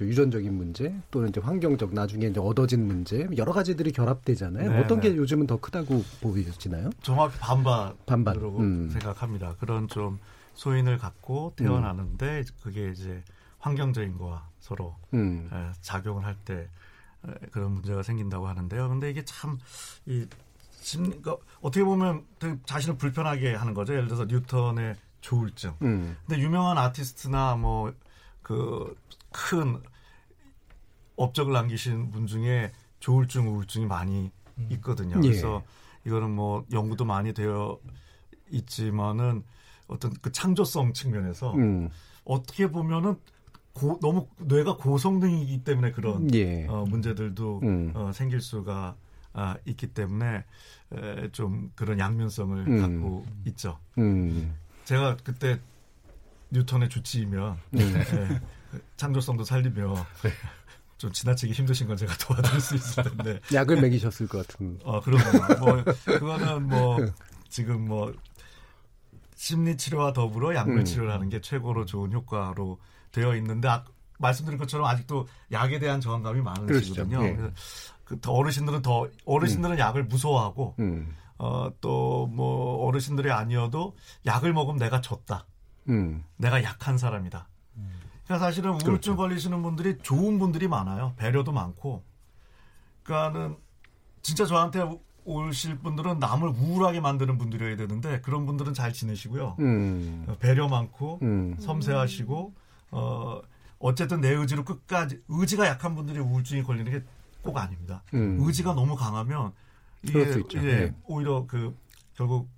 유전적인 문제 또는 이제 환경적 나중에 이제 얻어진 문제 여러 가지들이 결합되잖아요. 네 어떤 게 네. 요즘은 더 크다고 보이시나요? 정확히 반반 반반으로 음. 생각합니다. 그런 좀 소인을 갖고 태어나는데 음. 그게 이제 환경적인 거와 서로 음. 에, 작용을 할 때 그런 문제가 생긴다고 하는데요. 근데 이게 참이 심, 그, 어떻게 보면 자신을 불편하게 하는 거죠. 예를 들어서 뉴턴의 조울증. 음. 근데 유명한 아티스트나 뭐 그 큰 업적을 남기신 분 중에 조울증, 우울증이 많이 음. 있거든요. 예. 그래서 이거는 뭐 연구도 많이 되어 있지만은 어떤 그 창조성 측면에서 음. 어떻게 보면은 고, 너무 뇌가 고성능이기 때문에 그런 예. 어, 문제들도 음. 어, 생길 수가 아, 있기 때문에 에, 좀 그런 양면성을 음. 갖고 있죠. 음. 제가 그때 뉴턴의 주치이면 음. 에, 창조성도 살리며 네. 좀 지나치게 힘드신 건 제가 도와드릴 수 있을 텐데 약을 먹이셨을 것 같은. 어 그런 뭐 그거는 뭐 지금 뭐 심리 치료와 더불어 약물 음. 치료를 하는 게 최고로 좋은 효과로 되어 있는데 아, 말씀드린 것처럼 아직도 약에 대한 저항감이 많으시거든요. 네. 그 어르신들은 더 어르신들은 음. 약을 무서워하고 음. 어또 뭐 어르신들이 아니어도 약을 먹으면 내가 졌다. 음. 내가 약한 사람이다. 그러니까 사실은 우울증 그렇죠. 걸리시는 분들이 좋은 분들이 많아요. 배려도 많고. 그러니까는 진짜 저한테 오실 분들은 남을 우울하게 만드는 분들이어야 되는데 그런 분들은 잘 지내시고요. 음. 어, 배려 많고 음. 섬세하시고 어 어쨌든 내 의지로 끝까지 의지가 약한 분들이 우울증이 걸리는 게 꼭 아닙니다. 음. 의지가 너무 강하면 이게 이제 네. 오히려 그 결국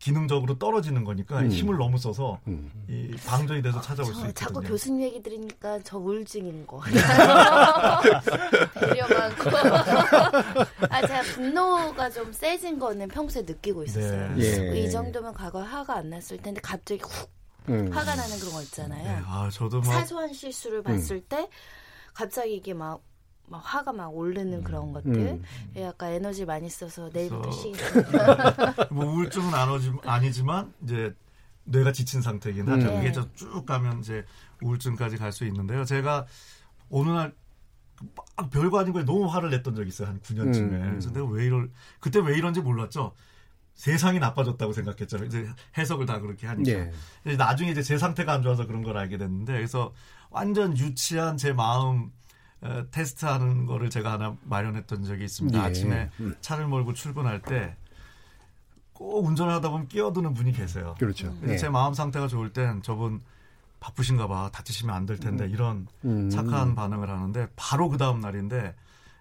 기능적으로 떨어지는 거니까 음. 힘을 너무 써서 음. 이 방전이 돼서 찾아올 수 있거든요. 자꾸 교수님 얘기 들으니까 저 우울증인 거. 배려 많고. 아 제가 분노가 좀 세진 거는 평소에 느끼고 있었어요. 네. 예. 이 정도면 과거 에 화가 안 났을 텐데 갑자기 훅 음. 화가 나는 그런 거 있잖아요. 네. 아 저도 막 사소한 실수를 봤을 음. 때 갑자기 이게 막 막 화가 막 오르는 음. 그런 것들 음. 예, 약간 에너지 많이 써서 내일부터 쉬겠습니다. 뭐 우울증은 아니지만 이제 뇌가 지친 상태이긴 하죠. 음. 이게 쭉 가면 이제 우울증까지 갈 수 있는데요. 제가 어느 날 막 별거 아닌 거에 너무 화를 냈던 적이 있어요. 한 9년쯤에. 음. 그래서 내가 왜 이럴, 그때 왜 이런지 몰랐죠. 세상이 나빠졌다고 생각했잖아요. 이제 해석을 다 그렇게 하니까. 예. 나중에 이제 제 상태가 안 좋아서 그런 걸 알게 됐는데, 그래서 완전 유치한 제 마음 어, 테스트하는 거를 제가 하나 마련했던 적이 있습니다. 예. 아침에 음. 차를 몰고 출근할 때 꼭 운전을 하다 보면 끼어드는 분이 계세요. 그렇죠. 예. 제 마음 상태가 좋을 땐 저분 바쁘신가 봐. 다치시면 안 될 텐데 음. 이런 음. 착한 반응을 하는데 바로 그 다음 날인데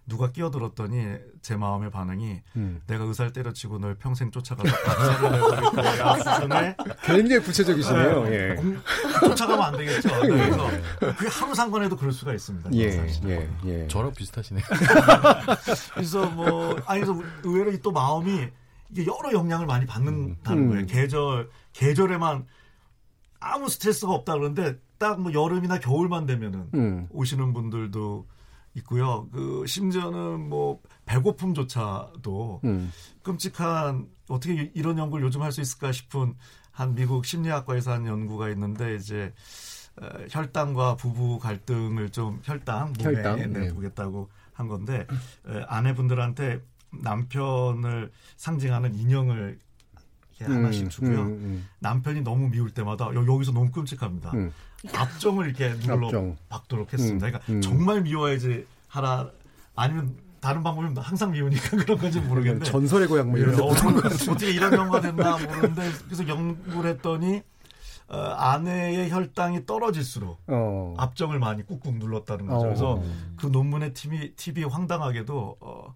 누가 끼어들었더니 제 마음의 반응이 음. 내가 의사를 때려치고 널 평생 쫓아가서. 을 굉장히 구체적이시네요. 네. 예. 쫓아가면 안 되겠죠. 네. 그래서 그게 하루 상관에도 그럴 수가 있습니다. 예, 예, 예. 저랑 비슷하시네요. 그래서 뭐 아니 그래서 의외로 또 마음이 이게 여러 영향을 많이 받는다는 음. 거예요. 계절 계절에만 아무 스트레스가 없다 그러는데 딱 뭐 여름이나 겨울만 되면은 음. 오시는 분들도 있고요. 그 심지어는 뭐 배고픔조차도 음. 끔찍한 어떻게 이런 연구를 요즘 할 수 있을까 싶은 한 미국 심리학과에서 한 연구가 있는데 이제 어, 혈당과 부부 갈등을 좀 혈당 몸에 혈당? 네. 보겠다고 한 건데 에, 아내분들한테 남편을 상징하는 인형을 이렇게 하나씩 음, 주고요. 음, 음. 남편이 너무 미울 때마다 여기서 너무 끔찍합니다. 음. 압정을 이렇게 눌러 압정. 박도록 했습니다. 음, 그러니까 음. 정말 미워야지 하라 아니면 다른 방법이면 항상 미우니까 그런 건지 모르겠는데 전설의 고향 뭐 이런 네, 어, 어떻게 이런 경우가 됐나 모르는데 그래서 연구를 했더니 어, 아내의 혈당이 떨어질수록 어. 압정을 많이 꾹꾹 눌렀다는 거죠. 그래서 어. 그 논문의 팀이 팁이 황당하게도 어,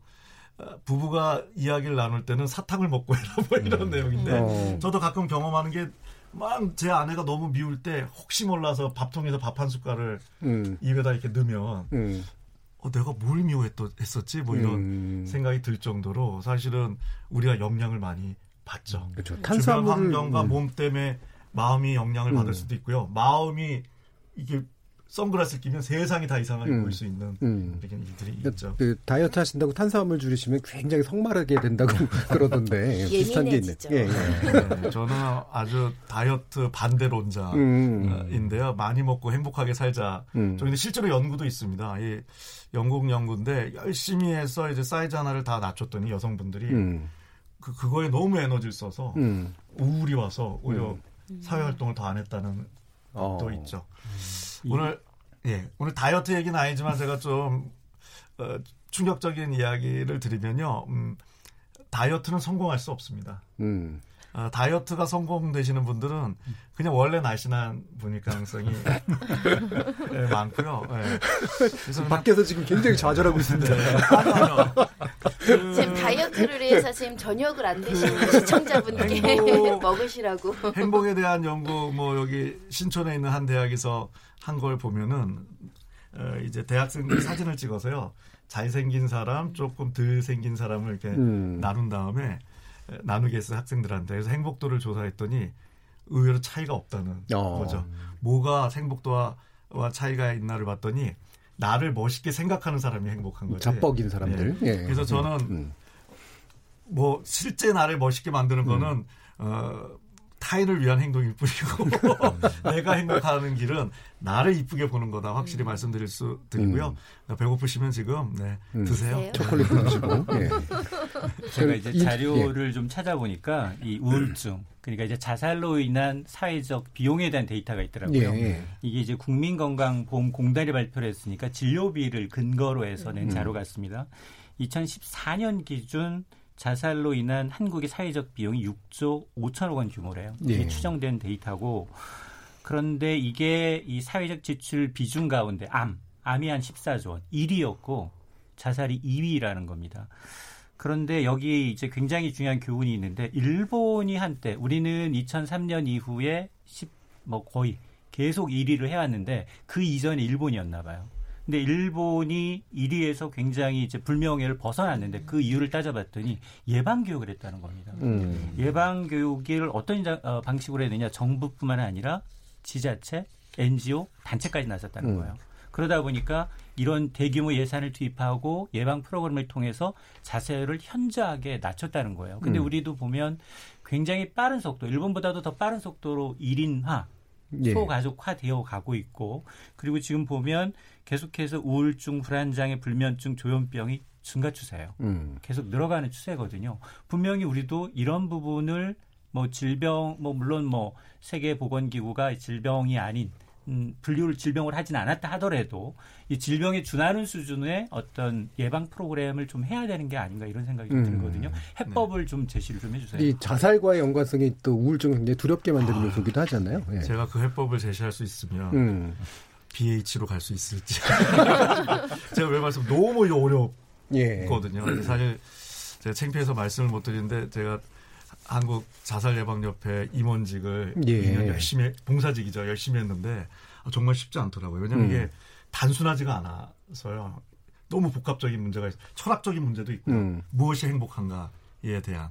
어, 부부가 이야기를 나눌 때는 사탕을 먹고 해라 뭐 이런 음. 내용인데 어. 저도 가끔 경험하는 게 막 제 아내가 너무 미울 때 혹시 몰라서 밥통에서 밥 한 숟갈을 음. 입에다 이렇게 넣으면 음. 어, 내가 뭘 미워했었지 뭐 이런 음. 생각이 들 정도로 사실은 우리가 영향을 많이 받죠. 그렇죠. 탄수화물 주변 환경과 음. 몸 때문에 마음이 영향을 받을 음. 수도 있고요. 마음이 이게 선글라스를 끼면 세상이 다 이상하게 음. 보일 수 있는 음. 이런 일들이 그, 있죠. 그 다이어트 하신다고 탄수화물 줄이시면 굉장히 성마르게 된다고 그러던데 비슷한 게 있네. 예, 예. 네, 저는 아주 다이어트 반대론자인데요. 음. 많이 먹고 행복하게 살자. 음. 저 근데 실제로 연구도 있습니다. 이 영국 연구인데 열심히 해서 이제 사이즈 하나를 다 낮췄더니 여성분들이 음. 그 그거에 너무 에너지를 써서 음. 우울이 와서 오히려 사회 활동을 더 안 했다는 어. 것도 있죠. 오늘 예 오늘 다이어트 얘기는 아니지만 제가 좀 어, 충격적인 이야기를 드리면요. 음, 다이어트는 성공할 수 없습니다. 음. 어, 다이어트가 성공되시는 분들은 그냥 원래 날씬한 분일 가능성이 네, 많고요. 네. 그래서 밖에서 지금 굉장히 좌절하고 있습니다. 네. 그, 지금 다이어트를 위해서 지금 저녁을 안 드시는 그 시청자분께 행복, 먹으시라고. 행복에 대한 연구 뭐 여기 신촌에 있는 한 대학에서 한 걸 보면은 어, 이제 대학생들 사진을 찍어서요. 잘생긴 사람, 조금 덜 생긴 사람을 이렇게 음. 나눈 다음에 나누게 했어요 학생들한테. 그래서 행복도를 조사했더니 의외로 차이가 없다는 어. 거죠. 뭐가 행복도와 차이가 있나를 봤더니 나를 멋있게 생각하는 사람이 행복한 거죠. 자뻑인 사람들. 네. 예. 그래서 저는 음. 뭐 실제 나를 멋있게 만드는 거는 음. 어 타인을 위한 행동일 뿐이고 내가 행복하는 길은 나를 이쁘게 보는 거다 확실히 음. 말씀드릴 수 드리고요. 음. 배고프시면 지금 네, 음. 드세요. 초콜릿 드시고. 예. 제가 이제 자료를 예. 좀 찾아보니까 이 우울증 그러니까 이제 자살로 인한 사회적 비용에 대한 데이터가 있더라고요. 예. 이게 이제 국민건강보험공단이 발표를 했으니까 진료비를 근거로 해서 낸 음. 자료 같습니다. 2014년 기준 자살로 인한 한국의 사회적 비용이 6조 5천억 원 규모래요. 이게 예. 추정된 데이터고 그런데 이게 이 사회적 지출 비중 가운데 암, 암이 한 14조 원, 1위였고 자살이 2위라는 겁니다. 그런데 여기 이제 굉장히 중요한 교훈이 있는데 일본이 한때 우리는 2003년 이후에 10, 뭐 거의 계속 1위를 해왔는데 그 이전에 일본이었나 봐요. 근데 일본이 1위에서 굉장히 이제 불명예를 벗어났는데 그 이유를 따져봤더니 예방 교육을 했다는 겁니다. 음. 예방 교육을 어떤 어, 방식으로 해야 되냐? 정부뿐만 아니라 지자체, NGO, 단체까지 나섰다는 음. 거예요. 그러다 보니까 이런 대규모 예산을 투입하고 예방 프로그램을 통해서 자세를 현저하게 낮췄다는 거예요. 근데 음. 우리도 보면 굉장히 빠른 속도, 일본보다도 더 빠른 속도로 1인화 예. 소가족화 되어 가고 있고 그리고 지금 보면 계속해서 우울증, 불안장애, 불면증, 조현병이 증가 추세예요. 음. 계속 늘어가는 추세거든요. 분명히 우리도 이런 부분을 뭐 질병 뭐 물론 뭐 세계 보건 기구가 질병이 아닌 음, 분류를 질병을 하진 않았다 하더라도 이 질병에 준하는 수준의 어떤 예방 프로그램을 좀 해야 되는 게 아닌가 이런 생각이 음. 들거든요. 해법을 네. 좀 제시를 좀 해주세요. 이 자살과의 연관성이 또 우울증을 굉장히 두렵게 만드는 아, 요소기도 하잖아요. 네. 제가 그 해법을 제시할 수 있으면 음. BH로 갈 수 있을지. 제가 왜 말씀 너무 어렵거든요. 예. 사실 제가 창피해서 말씀을 못 드리는데 제가 한국 자살 예방 협회 임원직을 예. 2년 열심히 봉사직이죠 열심히 했는데 정말 쉽지 않더라고요. 왜냐하면 음. 이게 단순하지가 않아서요. 너무 복합적인 문제가 있어. 철학적인 문제도 있고 음. 무엇이 행복한가에 대한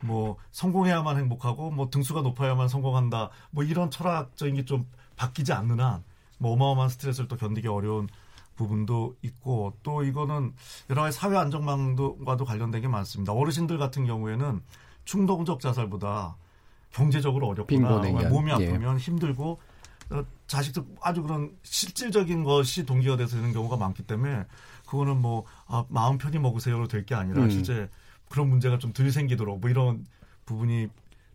뭐 성공해야만 행복하고 뭐 등수가 높아야만 성공한다. 뭐 이런 철학적인 게 좀 바뀌지 않는 한 뭐 어마어마한 스트레스를 또 견디기 어려운 부분도 있고 또 이거는 여러 가지 사회 안정망과도 관련된 게 많습니다. 어르신들 같은 경우에는 충동적 자살보다 경제적으로 어렵거나 몸이 예. 아프면 예. 힘들고 어, 자식들 아주 그런 실질적인 것이 동기가 돼서 되는 경우가 많기 때문에 그거는 뭐 아, 마음 편히 먹으세요로 될 게 아니라 음. 실제 그런 문제가 좀 덜 생기도록 뭐 이런 부분이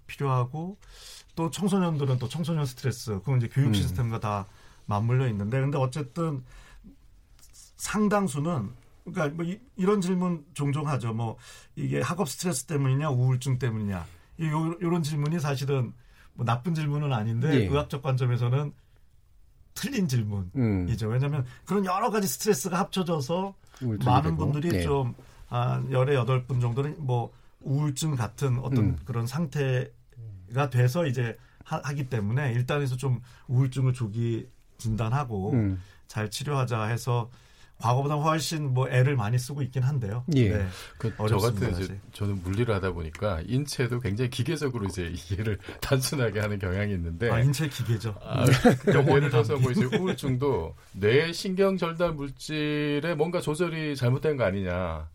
필요하고 또 청소년들은 또 청소년 스트레스 그건 이제 교육 음. 시스템과 음. 다 맞물려 있는데 근데 어쨌든 상당수는 그러니까 뭐 이, 런 질문 종종 하죠. 뭐 이게 학업 스트레스 때문이냐 우울증 때문이냐 이 요, 런 질문이 사실은 뭐 나쁜 질문은 아닌데 예. 의학적 관점에서는 틀린 질문이죠. 음. 왜냐하면 그런 여러 가지 스트레스가 합쳐져서 많은 되고. 분들이 네. 좀 한 열에 여덟 분 정도는 뭐 우울증 같은 어떤 음. 그런 상태가 돼서 이제 하, 기 때문에 일단에서 좀 우울증을 조기 진단하고 음. 잘 치료하자 해서 과거보다 훨씬 뭐 애를 많이 쓰고 있긴 한데요. 예. 네. 그 저 같은 이제 저는 물리를 하다 보니까 인체도 굉장히 기계적으로 이제 이해를 단순하게 하는 경향이 있는데. 아, 인체 기계죠. 아, 그러니까 예를 들어서 뭐 이제 우울증도 뇌 신경 절단 물질에 뭔가 조절이 잘못된 거 아니냐.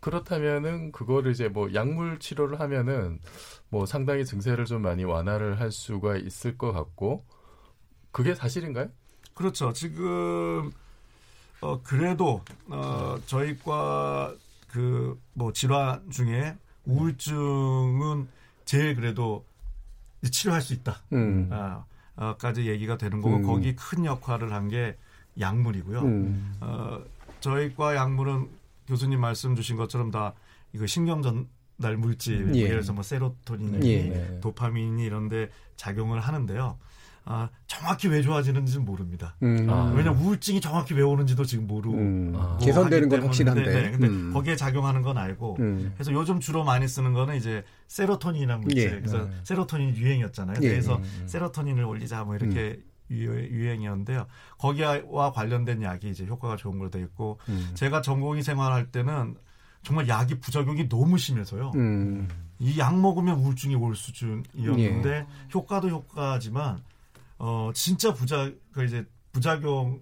그렇다면은 그거를 이제 뭐 약물 치료를 하면은 뭐 상당히 증세를 좀 많이 완화를 할 수가 있을 것 같고 그게 사실인가요? 그렇죠. 지금 어, 그래도, 어, 저희과 그, 뭐, 질환 중에 우울증은 제일 그래도 치료할 수 있다. 음. 아, 어, 까지 얘기가 되는 거고, 음. 거기 큰 역할을 한 게 약물이고요. 음. 어, 저희과 약물은 교수님 말씀 주신 것처럼 다 이거 신경 전달 물질, 예. 예를 들어서 뭐 세로토닌이, 예. 도파민이 이런데 작용을 하는데요. 아, 정확히 왜 좋아지는지는 모릅니다. 음. 아. 왜냐 우울증이 정확히 왜 오는지도 지금 모르고 음. 아. 개선되는 건 확실한데. 네, 근데 음. 거기에 작용하는 건 알고. 음. 그래서 요즘 주로 많이 쓰는 거는 이제 세로토닌이라는 물질. 예. 그래서 음. 세로토닌 유행이었잖아요. 예. 그래서 음. 세로토닌을 올리자 뭐 이렇게 유행이었는데요. 거기와 관련된 약이 이제 효과가 좋은 걸로 되어 있고 제가 전공의 생활할 때는 정말 약이 부작용이 너무 심해서요. 이 약 먹으면 우울증이 올 수준이었는데 예. 효과도 효과지만 어 진짜 부작 그 이제 부작용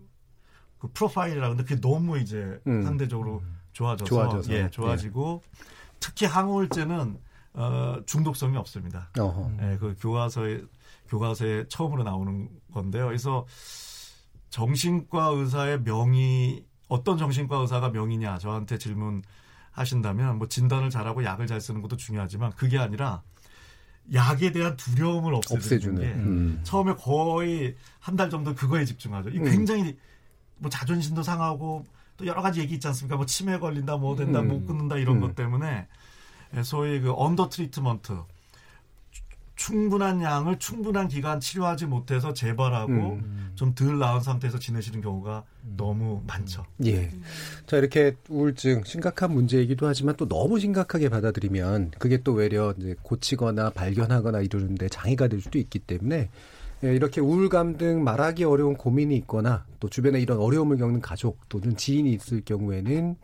그 프로파일이라 근데 그게 너무 이제 음. 상대적으로 좋아져서, 좋아져서. 예 좋아지고 예. 특히 항우울제는 어 중독성이 없습니다. 어허. 예, 그 교과서에 교과서에 처음으로 나오는 건데요. 그래서 정신과 의사의 명의 어떤 정신과 의사가 명의냐 저한테 질문 하신다면 뭐 진단을 잘하고 약을 잘 쓰는 것도 중요하지만 그게 아니라 약에 대한 두려움을 없애주는, 게 음. 처음에 거의 한 달 정도 그거에 집중하죠. 이 음. 굉장히 음. 뭐 자존심도 상하고 또 여러 가지 얘기 있지 않습니까? 뭐 치매 걸린다, 뭐 된다, 음. 못 끊는다 이런 음. 것 때문에 소위 그 under treatment 충분한 양을 충분한 기간 치료하지 못해서 재발하고 음. 좀 덜 나은 상태에서 지내시는 경우가 음. 너무 많죠. 예. 자, 이렇게 우울증 심각한 문제이기도 하지만 또 너무 심각하게 받아들이면 그게 또 외려 이제 고치거나 발견하거나 이러는데 장애가 될 수도 있기 때문에 예, 이렇게 우울감 등 말하기 어려운 고민이 있거나 또 주변에 이런 어려움을 겪는 가족 또는 지인이 있을 경우에는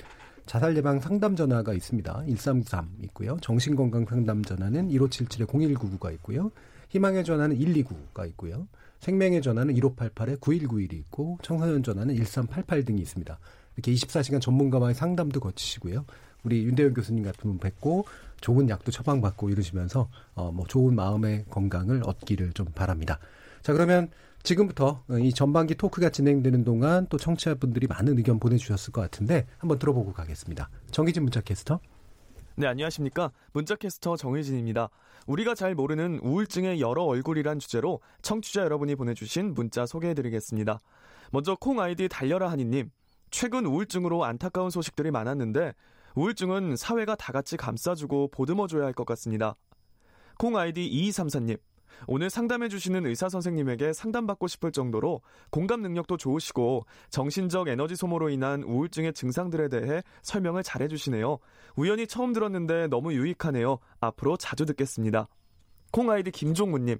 자살 예방 상담 전화가 있습니다. 1393 있고요. 정신건강 상담 전화는 1577-0199가 있고요. 희망의 전화는 129가 있고요. 생명의 전화는 1588에 9191이 있고 청소년 전화는 1388 등이 있습니다. 이렇게 24시간 전문가와의 상담도 거치시고요. 우리 윤대현 교수님 같은 분 뵙고 좋은 약도 처방받고 이러시면서 어, 뭐 좋은 마음의 건강을 얻기를 좀 바랍니다. 자, 그러면 지금부터 이 전반기 토크가 진행되는 동안 또 청취자분들이 많은 의견 보내주셨을 것 같은데 한번 들어보고 가겠습니다. 정기진 문자캐스터. 네, 안녕하십니까. 문자캐스터 정희진입니다. 우리가 잘 모르는 우울증의 여러 얼굴이란 주제로 청취자 여러분이 보내주신 문자 소개해드리겠습니다. 먼저 콩 아이디 달려라 하니님. 최근 우울증으로 안타까운 소식들이 많았는데 우울증은 사회가 다 같이 감싸주고 보듬어줘야 할 것 같습니다. 콩 아이디 2234님. 오늘 상담해 주시는 의사 선생님에게 상담받고 싶을 정도로 공감 능력도 좋으시고 정신적 에너지 소모로 인한 우울증의 증상들에 대해 설명을 잘해 주시네요. 우연히 처음 들었는데 너무 유익하네요. 앞으로 자주 듣겠습니다. 콩 아이디 김종문님.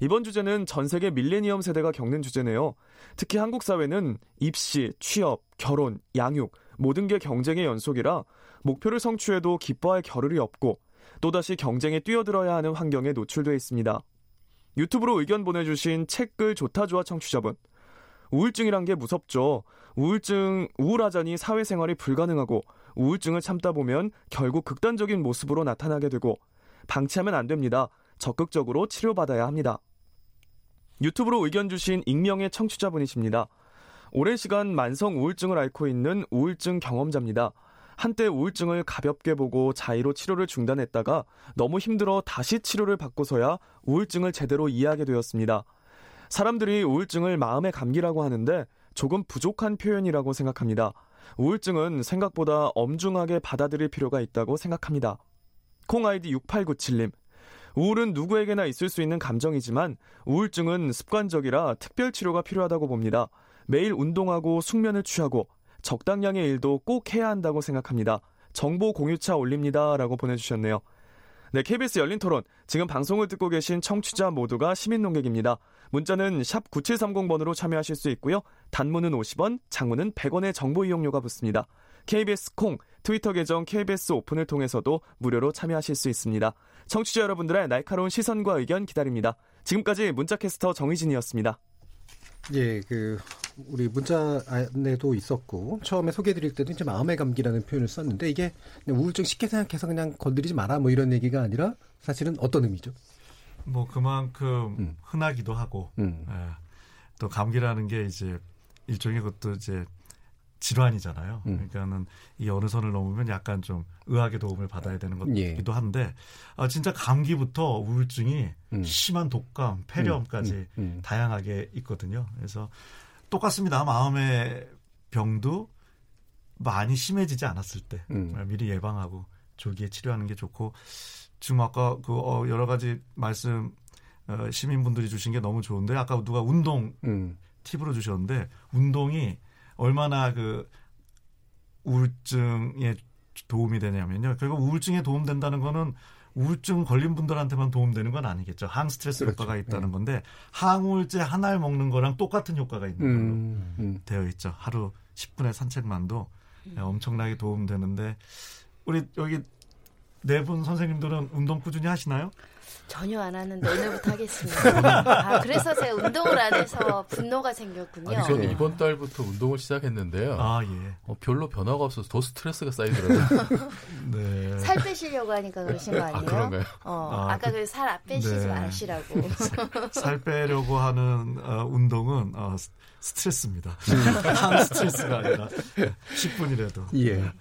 이번 주제는 전 세계 밀레니엄 세대가 겪는 주제네요. 특히 한국 사회는 입시, 취업, 결혼, 양육 모든 게 경쟁의 연속이라 목표를 성취해도 기뻐할 겨를이 없고 또다시 경쟁에 뛰어들어야 하는 환경에 노출돼 있습니다. 유튜브로 의견 보내주신 책글 좋다 좋아 청취자분. 우울증이란 게 무섭죠. 우울증, 우울하자니 사회생활이 불가능하고 우울증을 참다 보면 결국 극단적인 모습으로 나타나게 되고 방치하면 안 됩니다. 적극적으로 치료받아야 합니다. 유튜브로 의견 주신 익명의 청취자분이십니다. 오랜 시간 만성 우울증을 앓고 있는 우울증 경험자입니다. 한때 우울증을 가볍게 보고 자의로 치료를 중단했다가 너무 힘들어 다시 치료를 받고서야 우울증을 제대로 이해하게 되었습니다. 사람들이 우울증을 마음의 감기라고 하는데 조금 부족한 표현이라고 생각합니다. 우울증은 생각보다 엄중하게 받아들일 필요가 있다고 생각합니다. 콩 아이디 6897님. 우울은 누구에게나 있을 수 있는 감정이지만 우울증은 습관적이라 특별 치료가 필요하다고 봅니다. 매일 운동하고 숙면을 취하고 적당량의 일도 꼭 해야 한다고 생각합니다. 정보 공유차 올립니다. 라고 보내주셨네요. 네, KBS 열린 토론. 지금 방송을 듣고 계신 청취자 모두가 시민 농객입니다. 문자는 샵 9730번으로 참여하실 수 있고요. 단문은 50원, 장문은 100원의 정보 이용료가 붙습니다. KBS 콩, 트위터 계정 KBS 오픈을 통해서도 무료로 참여하실 수 있습니다. 청취자 여러분들의 날카로운 시선과 의견 기다립니다. 지금까지 문자캐스터 정희진이었습니다. 예, 그 우리 문자 안에도 있었고 처음에 소개해드릴 때도 이제 마음의 감기라는 표현을 썼는데 이게 우울증 쉽게 생각해서 그냥 건드리지 마라 뭐 이런 얘기가 아니라 사실은 어떤 의미죠? 뭐 그만큼 음. 흔하기도 하고 음. 예, 또 감기라는 게 이제 일종의 것도 이제 질환이잖아요. 음. 그러니까는 이 어느 선을 넘으면 약간 좀 의학의 도움을 받아야 되는 것기도 예. 한데 아, 진짜 감기부터 우울증이 음. 심한 독감, 폐렴까지 음. 음, 음. 다양하게 있거든요. 그래서 똑같습니다. 마음의 병도 많이 심해지지 않았을 때 음. 미리 예방하고 조기에 치료하는 게 좋고 지금 아까 그 어, 여러 가지 말씀 어, 시민분들이 주신 게 너무 좋은데 아까 누가 운동 팁으로 주셨는데 운동이 얼마나 그 우울증에 도움이 되냐면요. 결국 우울증에 도움된다는 거는 우울증 걸린 분들한테만 도움되는 건 아니겠죠. 항 스트레스 그렇죠. 효과가 있다는 네. 건데 항우울제 하나를 먹는 거랑 똑같은 효과가 있는 걸로 음, 음. 되어 있죠. 하루 10분의 산책만도 음. 엄청나게 도움되는데 우리 여기 네 분 선생님들은 운동 꾸준히 하시나요? 전혀 안 하는데 오늘부터 하겠습니다. 아, 그래서 제가 운동을 안 해서 분노가 생겼군요. 아니, 저는 이번 달부터 운동을 시작했는데요. 아, 예. 어, 별로 변화가 없어서 더 스트레스가 쌓이더라고요. 네. 살 빼시려고 하니까 그러신 거 아, 아니에요? 아, 그런가요? 어, 아, 까 그살 빼시지 네. 마시라고. 살 빼려고 하는 어, 운동은 어, 스트레스입니다. 한 스트레스가 아니라 10분이라도. 예.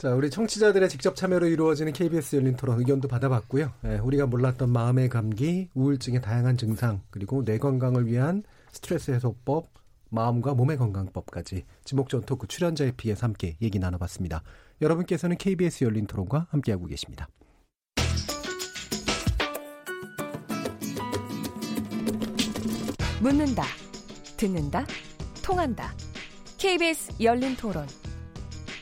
자, 우리 청취자들의 직접 참여로 이루어지는 KBS 열린 토론 의견도 받아봤고요. 예, 우리가 몰랐던 마음의 감기, 우울증의 다양한 증상, 그리고 뇌 건강을 위한 스트레스 해소법, 마음과 몸의 건강법까지 지목전 토크 출연자에 비해서 함께 얘기 나눠봤습니다. 여러분께서는 KBS 열린 토론과 함께하고 계십니다. 묻는다, 듣는다, 통한다. KBS 열린 토론.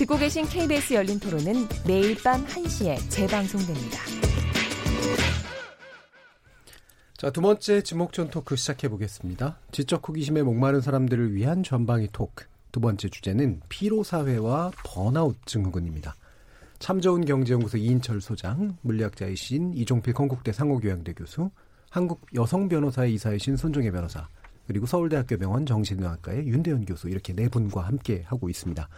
듣고 계신 KBS 열린 토론은 매일 밤 1시에 재방송됩니다. 자, 두 번째 지목전 토크 시작해 보겠습니다. 지적 호기심에 목마른 사람들을 위한 전방위 토크. 두 번째 주제는 피로사회와 번아웃 증후군입니다. 참 좋은 경제연구소 이인철 소장, 물리학자이신 이종필 건국대 상호교양대 교수, 한국 여성 변호사의 이사이신 손종혜 변호사, 그리고 서울대학교 병원 정신의학과의 윤대현 교수 이렇게 네 분과 함께 하고 있습니다.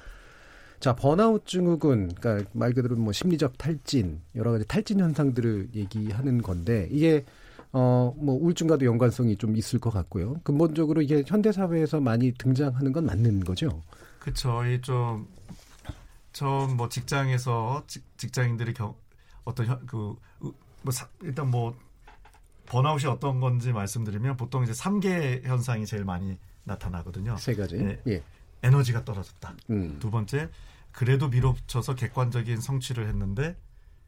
자, 번아웃 증후군, 그러니까 말 그대로 뭐 심리적 탈진, 여러 가지 탈진 현상들을 얘기하는 건데 이게 어, 뭐 우울증과도 연관성이 좀 있을 것 같고요. 근본적으로 이게 현대 사회에서 많이 등장하는 건 맞는 거죠. 그렇죠. 이좀 처음 뭐 직장에서 직, 장인들이 경, 어떤 현, 그, 뭐 사, 일단 뭐 번아웃이 어떤 건지 말씀드리면 보통 이제 3개 현상이 제일 많이 나타나거든요. 세 가지. 예. 예. 에너지가 떨어졌다. 음. 두 번째, 그래도 밀어붙여서 객관적인 성취를 했는데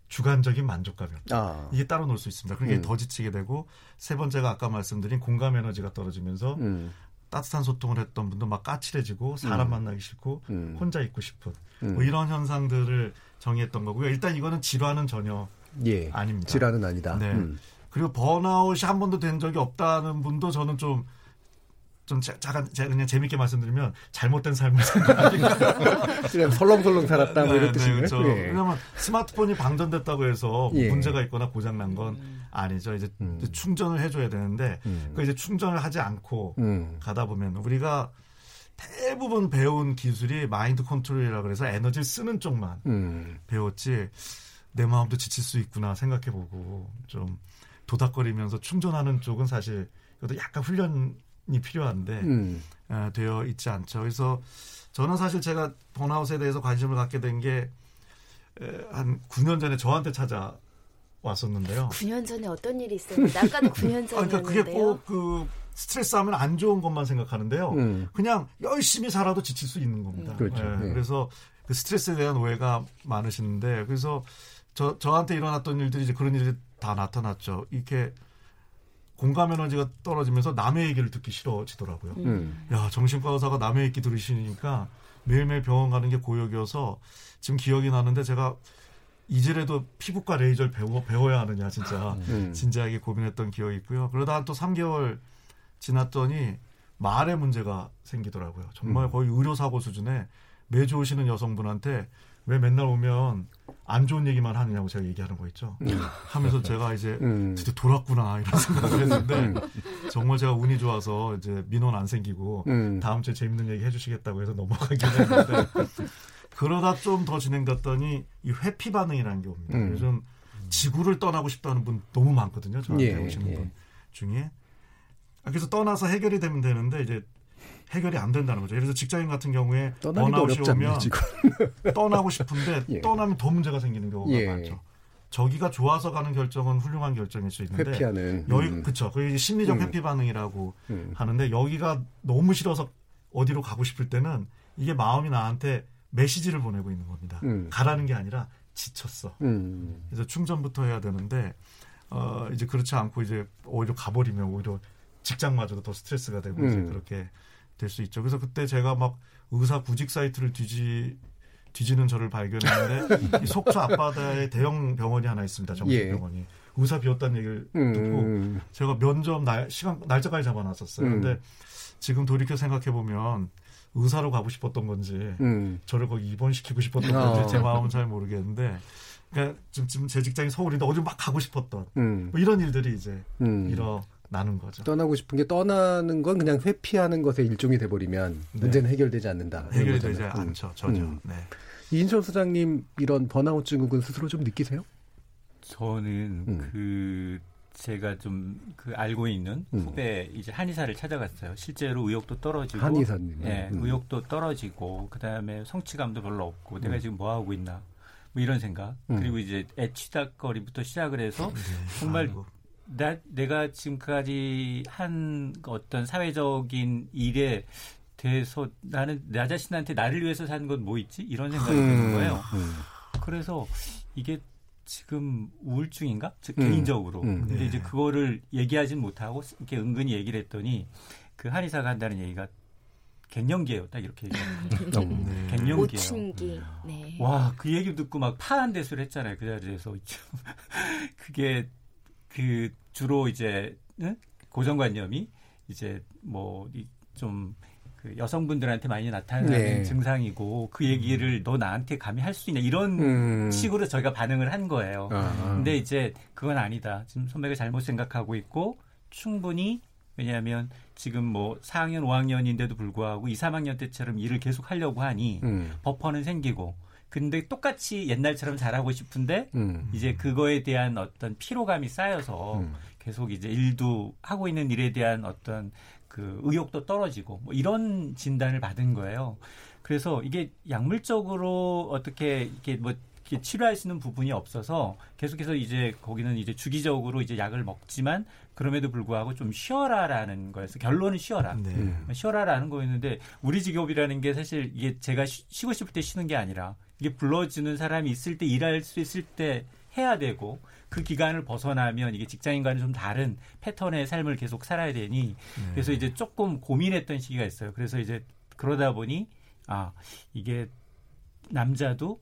주관적인 만족감이 없다. 아. 이게 따로 놓을 수 있습니다. 그러니까 음. 더 지치게 되고 세 번째가 아까 말씀드린 공감 에너지가 떨어지면서 음. 따뜻한 소통을 했던 분도 막 까칠해지고 사람 음. 만나기 싫고 음. 혼자 있고 싶은 뭐 음. 이런 현상들을 정의했던 거고요. 일단 이거는 질환은 전혀 예. 아닙니다. 질환은 아니다. 네. 음. 그리고 번아웃이 한 번도 된 적이 없다는 분도 저는 좀, 좀 잠깐 제가 그냥 재밌게 말씀드리면 잘못된 삶을 그냥 설렁설렁 살았다 뭐 이런 네, 뜻이에요. 네, 그렇죠. 예. 왜냐하면 스마트폰이 방전됐다고 해서 뭐 예. 문제가 있거나 고장 난 건 아니죠. 이제 음. 충전을 해줘야 되는데 음. 그 이제 충전을 하지 않고 음. 가다 보면 우리가 대부분 배운 기술이 마인드 컨트롤이라 그래서 에너지를 쓰는 쪽만 음. 배웠지 내 마음도 지칠 수 있구나 생각해보고 좀 도닥거리면서 충전하는 쪽은 사실 그것도 약간 훈련이 필요한데 음. 어, 되어 있지 않죠. 그래서 저는 사실 제가 번아웃에 대해서 관심을 갖게 된 게 한 9년 전에 저한테 찾아 왔었는데요. 9년 전에 어떤 일이 있었는데 아까도 9년 전이었는데요. 아, 그러니까 그게 꼭 그 스트레스 하면 안 좋은 것만 생각하는데요. 음. 그냥 열심히 살아도 지칠 수 있는 겁니다. 음. 그렇죠. 네. 네. 그래서 그 스트레스에 대한 오해가 많으시는데 그래서 저 저한테 일어났던 일들이 이제 그런 일이 다 나타났죠. 이렇게 공감 에너지가 떨어지면서 남의 얘기를 듣기 싫어지더라고요. 음. 야 정신과 의사가 남의 얘기 들으시니까 매일매일 병원 가는 게 고역이어서 지금 기억이 나는데 제가 이제라도 피부과 레이저를 배워, 배워야 하느냐 진짜 음. 진지하게 고민했던 기억이 있고요. 그러다 한 또 3개월 지났더니 말에 문제가 생기더라고요. 정말 음. 거의 의료사고 수준에 매주 오시는 여성분한테 왜 맨날 오면 안 좋은 얘기만 하느냐고 제가 얘기하는 거 있죠. 음. 하면서 제가 이제 음. 드디어 돌았구나 이런 생각을 했는데 음. 정말 제가 운이 좋아서 이제 민원 안 생기고 음. 다음 주에 재밌는 얘기 해주시겠다고 해서 넘어가긴 했는데 그러다 좀 더 진행됐더니 이 회피 반응이라는 게 옵니다. 음. 요즘 지구를 떠나고 싶다는 분 너무 많거든요. 저한테 예, 오시는 예. 분 중에. 그래서 떠나서 해결이 되면 되는데 이제 해결이 안 된다는 거죠. 예를 들어 직장인 같은 경우에 번아웃이 오면 떠나고 싶은데 예. 떠나면 더 문제가 생기는 경우가 예. 많죠. 저기가 좋아서 가는 결정은 훌륭한 결정일 수 있는데 회피하는 여기 음. 그쵸 그 심리적 음. 회피 반응이라고 음. 하는데 여기가 너무 싫어서 어디로 가고 싶을 때는 이게 마음이 나한테 메시지를 보내고 있는 겁니다. 음. 가라는 게 아니라 지쳤어. 음. 그래서 충전부터 해야 되는데 어 이제 그렇지 않고 이제 오히려 가버리면 오히려 직장마저도 더 스트레스가 되고 이제 음. 그렇게 될 수 있죠. 그래서 그때 제가 막 의사 구직 사이트를 뒤지 뒤지는 저를 발견했는데 이 속초 앞바다에 대형 병원이 하나 있습니다. 정신병원이 예. 의사 비었다는 얘기를 음. 듣고 제가 면접 날 시간 날짜까지 잡아놨었어요. 음. 근데 지금 돌이켜 생각해 보면 의사로 가고 싶었던 건지 음. 저를 거기 입원시키고 싶었던 건지 어. 제 마음은 잘 모르겠는데 그러니까 지금 제 직장이 서울인데 어디 막 가고 싶었던 음. 뭐 이런 일들이 이제 음. 일어 나는 거죠. 떠나고 싶은 게 떠나는 건 그냥 회피하는 것의 일종이 돼버리면 네. 문제는 해결되지 않는다. 해결되지 음. 않죠. 전혀. 음. 네. 이인철 소장님 이런 번아웃 증후군 스스로 좀 느끼세요? 저는 음. 그 제가 좀 그 알고 있는 음. 후배 이제 한의사를 찾아갔어요. 실제로 의욕도 떨어지고 한의사님. 예, 음. 의욕도 떨어지고 그 다음에 성취감도 별로 없고 내가 음. 지금 뭐 하고 있나 뭐 이런 생각. 음. 그리고 이제 애취닥거리부터 시작을 해서 네. 정말 아이고. 나, 내가 지금까지 한 어떤 사회적인 일에 대해서 나는 나 자신한테 나를 위해서 사는 건뭐 있지? 이런 생각이 드는 거예요. 그래서 이게 지금 우울증인가? 즉 음. 개인적으로. 음. 근데 네. 이제 그거를 얘기하진 못하고 이렇게 은근히 얘기를 했더니 그 한의사가 한다는 얘기가 갱년기예요. 딱 이렇게 얘기해요. 음. 네. 갱년기예요. 오춘기. 네. 와, 그 얘기 듣고 막 파란 대수를 했잖아요. 그 자리에서. 그게 그 주로 이제 응? 고정관념이 이제 뭐좀 그 여성분들한테 많이 나타나는 네. 증상이고 그 얘기를 너 나한테 감히 할 수 있냐 이런 음. 식으로 저희가 반응을 한 거예요. 아. 근데 이제 그건 아니다. 지금 선배가 잘못 생각하고 있고 충분히 왜냐하면 지금 뭐 4학년, 5학년인데도 불구하고 2, 3학년 때처럼 일을 계속 하려고 하니 음. 버퍼는 생기고 근데 똑같이 옛날처럼 잘하고 싶은데 음. 이제 그거에 대한 어떤 피로감이 쌓여서 음. 계속 이제 일도 하고 있는 일에 대한 어떤 그 의욕도 떨어지고 뭐 이런 진단을 받은 거예요. 그래서 이게 약물적으로 어떻게 이렇게 뭐 이렇게 치료할 수 있는 부분이 없어서 계속해서 이제 거기는 이제 주기적으로 이제 약을 먹지만 그럼에도 불구하고 좀 쉬어라라는 거였어. 결론은 쉬어라. 네. 음. 쉬어라라는 거였는데 우리 직업이라는 게 사실 이게 제가 쉬고 싶을 때 쉬는 게 아니라 이게 불러주는 사람이 있을 때 일할 수 있을 때 해야 되고 그 기간을 벗어나면 이게 직장인과는 좀 다른 패턴의 삶을 계속 살아야 되니 네. 그래서 이제 조금 고민했던 시기가 있어요. 그래서 이제 그러다 보니 아 이게 남자도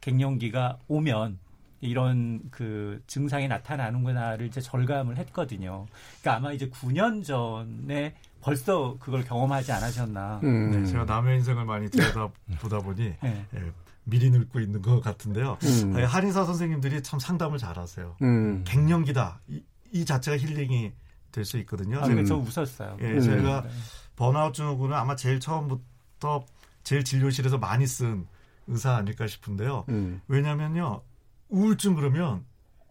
갱년기가 오면 이런 그 증상이 나타나는구나를 이제 절감을 했거든요. 그러니까 아마 이제 9년 전에 벌써 그걸 경험하지 않으셨나. 음. 네, 제가 남의 인생을 많이 들여다보다 보니 네. 예, 미리 늙고 있는 것 같은데요. 음. 한의사 선생님들이 참 상담을 잘하세요. 음. 갱년기다 이, 이, 자체가 힐링이 될 수 있거든요. 아, 제가 저 웃었어요. 예, 음. 제가 번아웃 증후군은 아마 제일 처음부터 제일 진료실에서 많이 쓴 의사 아닐까 싶은데요. 음. 왜냐면요 우울증 그러면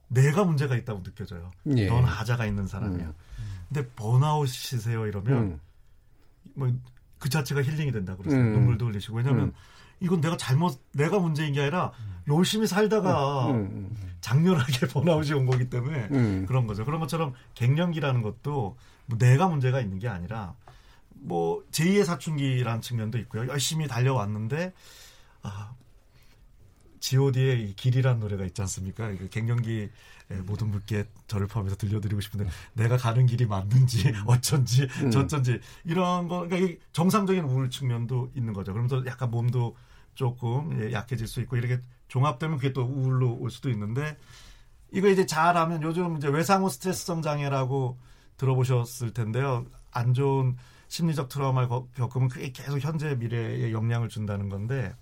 내가 문제가 있다고 느껴져요. 예. 넌 하자가 있는 사람이야. 음. 근데 번아웃이세요 이러면 음. 뭐그 자체가 힐링이 된다 그러세요. 음. 눈물도 흘리시고 왜냐하면 음. 이건 내가 잘못 내가 문제인 게 아니라 열심히 살다가 음. 장렬하게 번아웃이 온 거기 때문에 그런 거죠. 그런 것처럼 갱년기라는 것도 뭐 내가 문제가 있는 게 아니라 뭐 제2의 사춘기라는 측면도 있고요. 열심히 달려왔는데 아 G.O.D의 이 길이라는 노래가 있지 않습니까? 갱년기 모든 분께 저를 포함해서 들려드리고 싶은데 내가 가는 길이 맞는지 음. 어쩐지 음. 저쩐지 이런 거 그러니까 정상적인 우울 측면도 있는 거죠. 그러면서 약간 몸도 조금 예, 약해질 수 있고 이렇게 종합되면 그게 또 우울로 올 수도 있는데 이거 이제 잘하면 요즘 이제 외상후 스트레스성 장애라고 들어보셨을 텐데요. 안 좋은 심리적 트라우마를 겪으면 그게 계속 현재 미래에 영향을 준다는 건데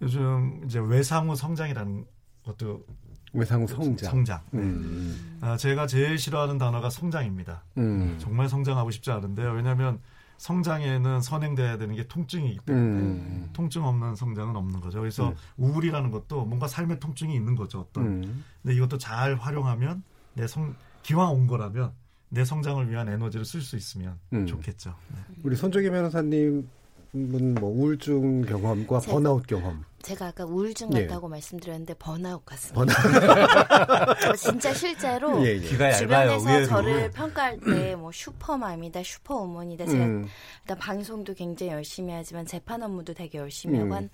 요즘 이제 외상후 성장이라는 것도 외상후 성장. 성장. 네. 음. 아, 제가 제일 싫어하는 단어가 성장입니다. 음. 정말 성장하고 싶지 않은데요. 왜냐하면 성장에는 선행돼야 되는 게 통증이기 때문에 음. 통증 없는 성장은 없는 거죠. 그래서 음. 우울이라는 것도 뭔가 삶의 통증이 있는 거죠. 어떤. 음. 근데 이것도 잘 활용하면 내 성, 기왕 온 거라면 내 성장을 위한 에너지를 쓸 수 있으면 음. 좋겠죠. 네. 우리 손정희 변호사님 뭐 우울증 경험과 번아웃 경험. 제가 아까 우울증 예. 같다고 예. 말씀드렸는데 번아웃 같습니다. 번아웃. 저 진짜 실제로 예, 예. 주변에서 얇아요, 저를 평가할 때 뭐 슈퍼맘이다, 슈퍼우먼이다. 제가 음. 일단 방송도 굉장히 열심히 하지만 재판 업무도 되게 열심히 하고 음. 한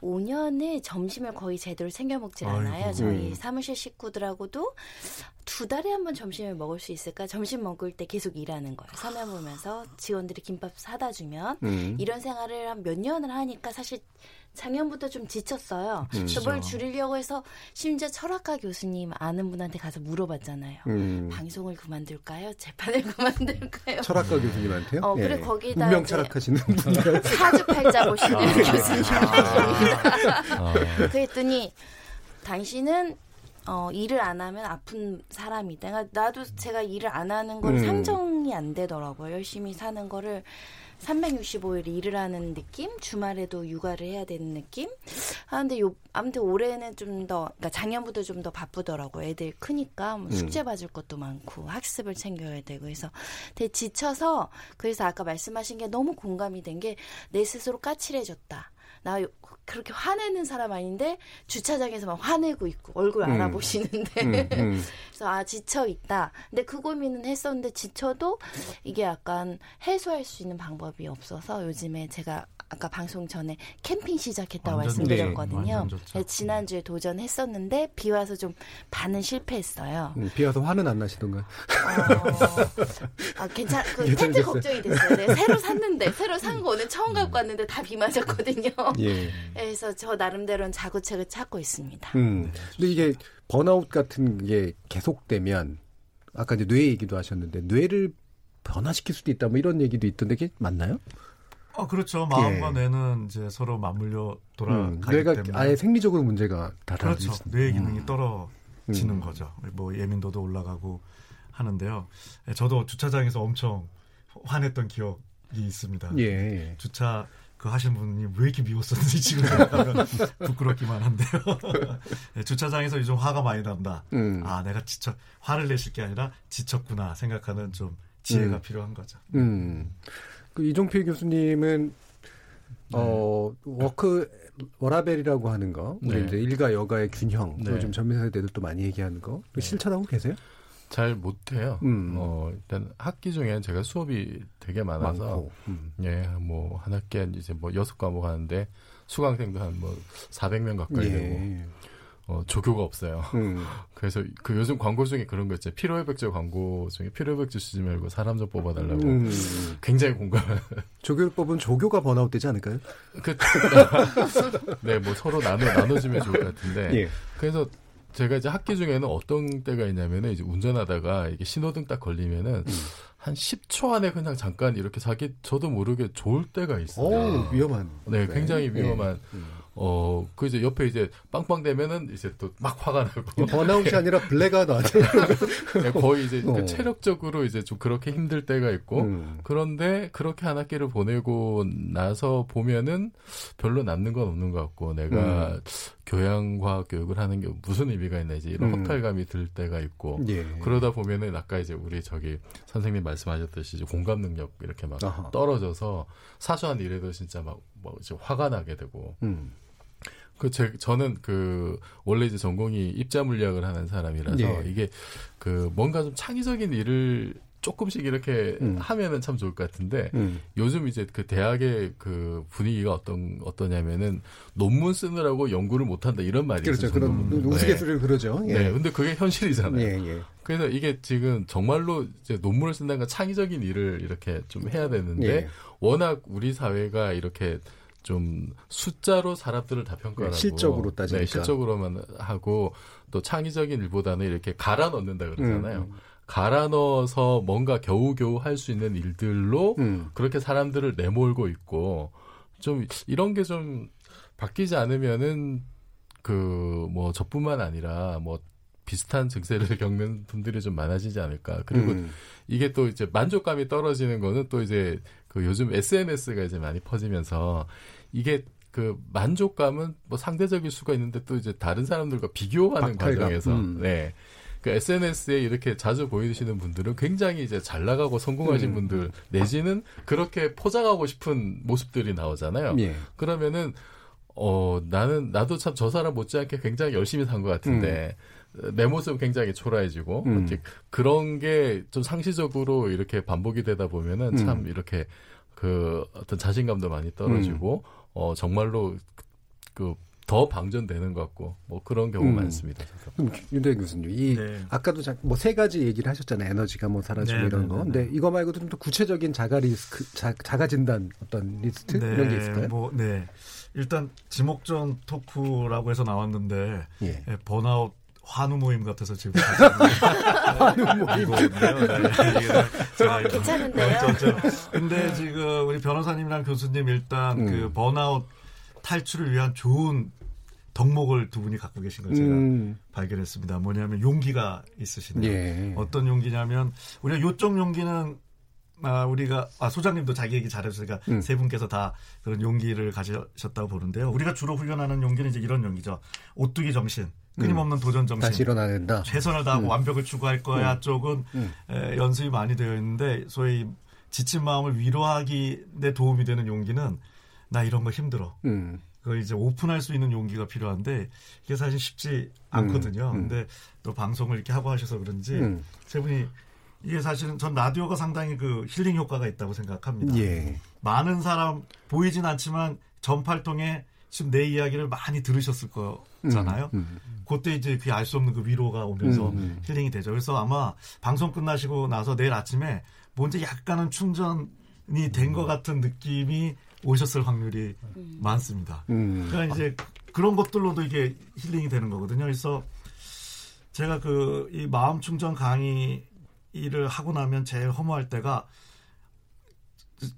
5년을 점심을 거의 제대로 챙겨 먹질 않아요. 아이고. 저희 음. 사무실 식구들하고도 두 달에 한 번 점심을 먹을 수 있을까? 점심 먹을 때 계속 일하는 거예요. 서면 보면서 직원들이 김밥 사다 주면 음. 이런 생활을 한 몇 년을 하니까 사실 작년부터 좀 지쳤어요. 음. 그래서 뭘 줄이려고 해서 심지어 철학과 교수님 아는 분한테 가서 물어봤잖아요. 음. 방송을 그만둘까요? 재판을 그만둘까요? 철학과 교수님한테요? 어, 그래 예. 거기다 운명 철학하시는 분 사주팔자 보시는 아. 교수님이십니다. 아. 그랬더니 당신은 어, 일을 안 하면 아픈 사람이다. 그러니까 나도 제가 일을 안 하는 걸 음. 상정이 안 되더라고요. 열심히 사는 거를 365일 일을 하는 느낌? 주말에도 육아를 해야 되는 느낌? 아, 근데 요, 아무튼 올해는 좀 더, 그러니까 작년부터 좀더 바쁘더라고. 애들 크니까 뭐 음. 숙제 받을 것도 많고 학습을 챙겨야 되고 그래서 되게 지쳐서 그래서 아까 말씀하신 게 너무 공감이 된 게 내 스스로 까칠해졌다. 나 그렇게 화내는 사람 아닌데 주차장에서 막 화내고 있고 얼굴 음. 알아보시는데 음, 음. 그래서 아 지쳐 있다. 근데 그 고민은 했었는데 지쳐도 이게 약간 해소할 수 있는 방법이 없어서 요즘에 제가 아까 방송 전에 캠핑 시작했다고 말씀드렸거든요. 네, 네, 지난주에 도전했었는데 비 와서 좀 반은 실패했어요. 음, 비 와서 화는 안 나시던가요? 어, 아, 괜찮, 그 텐트 걱정이 됐어요. 네, 새로 샀는데, 새로 산 거 오늘 처음 갖고 왔는데 다 비 맞았거든요. 예. 그래서 저 나름대로는 자구책을 찾고 있습니다. 음, 근데 이게 번아웃 같은 게 계속되면 아까 이제 뇌 얘기도 하셨는데 뇌를 변화시킬 수도 있다 뭐 이런 얘기도 있던데 그게 맞나요? 어 그렇죠. 마음과 예. 뇌는 이제 서로 맞물려 돌아가기 음, 뇌가 때문에 아예 생리적으로 문제가 다 그렇죠. 뇌 기능이 음. 떨어지는 음. 거죠. 뭐 예민도도 올라가고 하는데요. 예, 저도 주차장에서 엄청 화냈던 기억이 있습니다. 예. 주차 그 하신 분이 왜 이렇게 미웠었는지 지금 생각하면 부끄럽기만 한데요. 네, 주차장에서 요즘 화가 많이 난다. 음. 아, 내가 지쳐, 화를 내실 게 아니라 지쳤구나 생각하는 좀 지혜가 음. 필요한 거죠. 음. 그 이종필 교수님은 네. 어 work 워라밸이라고 하는 거, 우리 네. 이제 일과 여가의 균형, 네. 좀 젊은 세대들 또 많이 얘기하는 거 네. 실천하고 계세요? 잘 못해요. 음. 어, 일단 학기 중에 제가 수업이 되게 많아서, 음. 예, 뭐, 한 학기에 이제 뭐 여섯 과목 하는데, 수강생도 한 뭐 400명 가까이 예. 되고, 어, 조교가 없어요. 음. 그래서 그 요즘 광고 중에 그런 거 있잖아요. 피로회복제 광고 중에 피로회복제 쓰지 말고 사람 좀 뽑아달라고. 음. 굉장히 공감. 조교를 뽑은 조교가 번아웃 되지 않을까요? 그, 네, 뭐 서로 나눠, 나눠주면 좋을 것 같은데. 예. 그래서 제가 이제 학기 중에는 어떤 때가 있냐면은 이제 운전하다가 이게 신호등 딱 걸리면은 음. 한 10초 안에 그냥 잠깐 이렇게 자기 저도 모르게 졸 때가 있어요. 오, 위험한. 네, 굉장히 네. 위험한. 네. 어, 그 이제 옆에 이제 빵빵 되면은 이제 또 막 화가 나고. 번아웃이 아니라 블랙아웃 아니에요? 네, 거의 이제 그 어. 그 체력적으로 이제 좀 그렇게 힘들 때가 있고. 음. 그런데 그렇게 한 학기를 보내고 나서 보면은 별로 남는 건 없는 것 같고 내가 음. 교양과학 교육을 하는 게 무슨 의미가 있나 이제 이런 음. 허탈감이 들 때가 있고. 예. 그러다 보면은 아까 이제 우리 저기 선생님 말씀하셨듯이 이제 공감 능력 이렇게 막 아하. 떨어져서 사소한 일에도 진짜 막뭐 이제 화가 나게 되고. 음. 그, 제, 저는 그, 원래 이제 전공이 입자 물리학을 하는 사람이라서 예. 이게 그 뭔가 좀 창의적인 일을 조금씩 이렇게 음. 하면은 참 좋을 것 같은데 음. 요즘 이제 그 대학의 그 분위기가 어떤 어떠냐면은 논문 쓰느라고 연구를 못 한다 이런 말이 그렇죠. 그런 우스갯소리를 네. 그러죠. 예. 네. 근데 그게 현실이잖아요. 예, 예. 그래서 이게 지금 정말로 이제 논문을 쓴다는 건 창의적인 일을 이렇게 좀 해야 되는데 예. 워낙 우리 사회가 이렇게 좀 숫자로 사람들을 다 평가하고 실적으로 따지니까 네, 실적으로만 하고 또 창의적인 일보다는 이렇게 갈아 넣는다 그러잖아요. 음. 갈아 넣어서 뭔가 겨우겨우 할 수 있는 일들로 음. 그렇게 사람들을 내몰고 있고 좀 이런 게 좀 바뀌지 않으면은 그 뭐 저뿐만 아니라 뭐 비슷한 증세를 겪는 분들이 좀 많아지지 않을까. 그리고 음. 이게 또 이제 만족감이 떨어지는 거는 또 이제 그 요즘 SNS가 이제 많이 퍼지면서 이게 그 만족감은 뭐 상대적일 수가 있는데 또 이제 다른 사람들과 비교하는 박탈감. 과정에서 음. 네. 그 SNS에 이렇게 자주 보이시는 분들은 굉장히 이제 잘 나가고 성공하신 음. 분들 내지는 그렇게 포장하고 싶은 모습들이 나오잖아요. 예. 그러면은 어 나는 나도 참 저 사람 못지않게 굉장히 열심히 산 것 같은데 음. 내 모습 굉장히 초라해지고 음. 그런 게 좀 상시적으로 이렇게 반복이 되다 보면은 참 음. 이렇게 그 어떤 자신감도 많이 떨어지고 음. 어 정말로 그 더 방전되는 것 같고 뭐 그런 경우 음. 많습니다. 그럼 윤대현 교수님, 이 네. 아까도 뭐 세 가지 얘기를 하셨잖아요. 에너지가 뭐 사라지고 네, 이런 네, 거. 네, 근데 이거 말고도 좀 더 구체적인 자가 리스크, 자, 가 진단 어떤 리스트 네, 이런 게 있을까요? 뭐, 네. 일단 지목전 토크라고 해서 나왔는데 예. 예 번아웃 환우 모임 같아서 지금 환우 모임 네, 괜찮은데요. 근데 지금 우리 변호사님이랑 교수님 일단 음. 그 번아웃 탈출을 위한 좋은 덕목을 두 분이 갖고 계신 걸 제가 음. 발견했습니다. 뭐냐면 용기가 있으시네요. 예. 어떤 용기냐면 우리가 요쪽 용기는 아, 우리가 아, 소장님도 자기 얘기 잘해주니까 음. 세 분께서 다 그런 용기를 가지셨다고 보는데요. 우리가 주로 훈련하는 용기는 이제 이런 용기죠. 오뚜기 정신. 끊임없는 음. 도전 정신. 다시 일어나야 된다. 최선을 다하고 음. 완벽을 추구할 거야 음. 쪽은 음. 에, 연습이 많이 되어 있는데 소위 지친 마음을 위로하기 내 도움이 되는 용기는 나 이런 거 힘들어. 음. 그걸 이제 오픈할 수 있는 용기가 필요한데 이게 사실 쉽지 않거든요. 음. 근데 또 방송을 이렇게 하고 하셔서 그런지 세 분이 이게 사실은 전 라디오가 상당히 그 힐링 효과가 있다고 생각합니다. 예. 많은 사람 보이진 않지만 전파를 통해 지금 내 이야기를 많이 들으셨을 거잖아요. 음, 음. 그때 이제 그 알 수 없는 그 위로가 오면서 음, 음, 힐링이 되죠. 그래서 아마 방송 끝나시고 나서 내일 아침에 뭔지 약간은 충전이 된 것 같은 느낌이 오셨을 확률이 음. 많습니다. 음. 그러니까 이제 그런 것들로도 이게 힐링이 되는 거거든요. 그래서 제가 그 이 마음 충전 강의를 하고 나면 제일 허무할 때가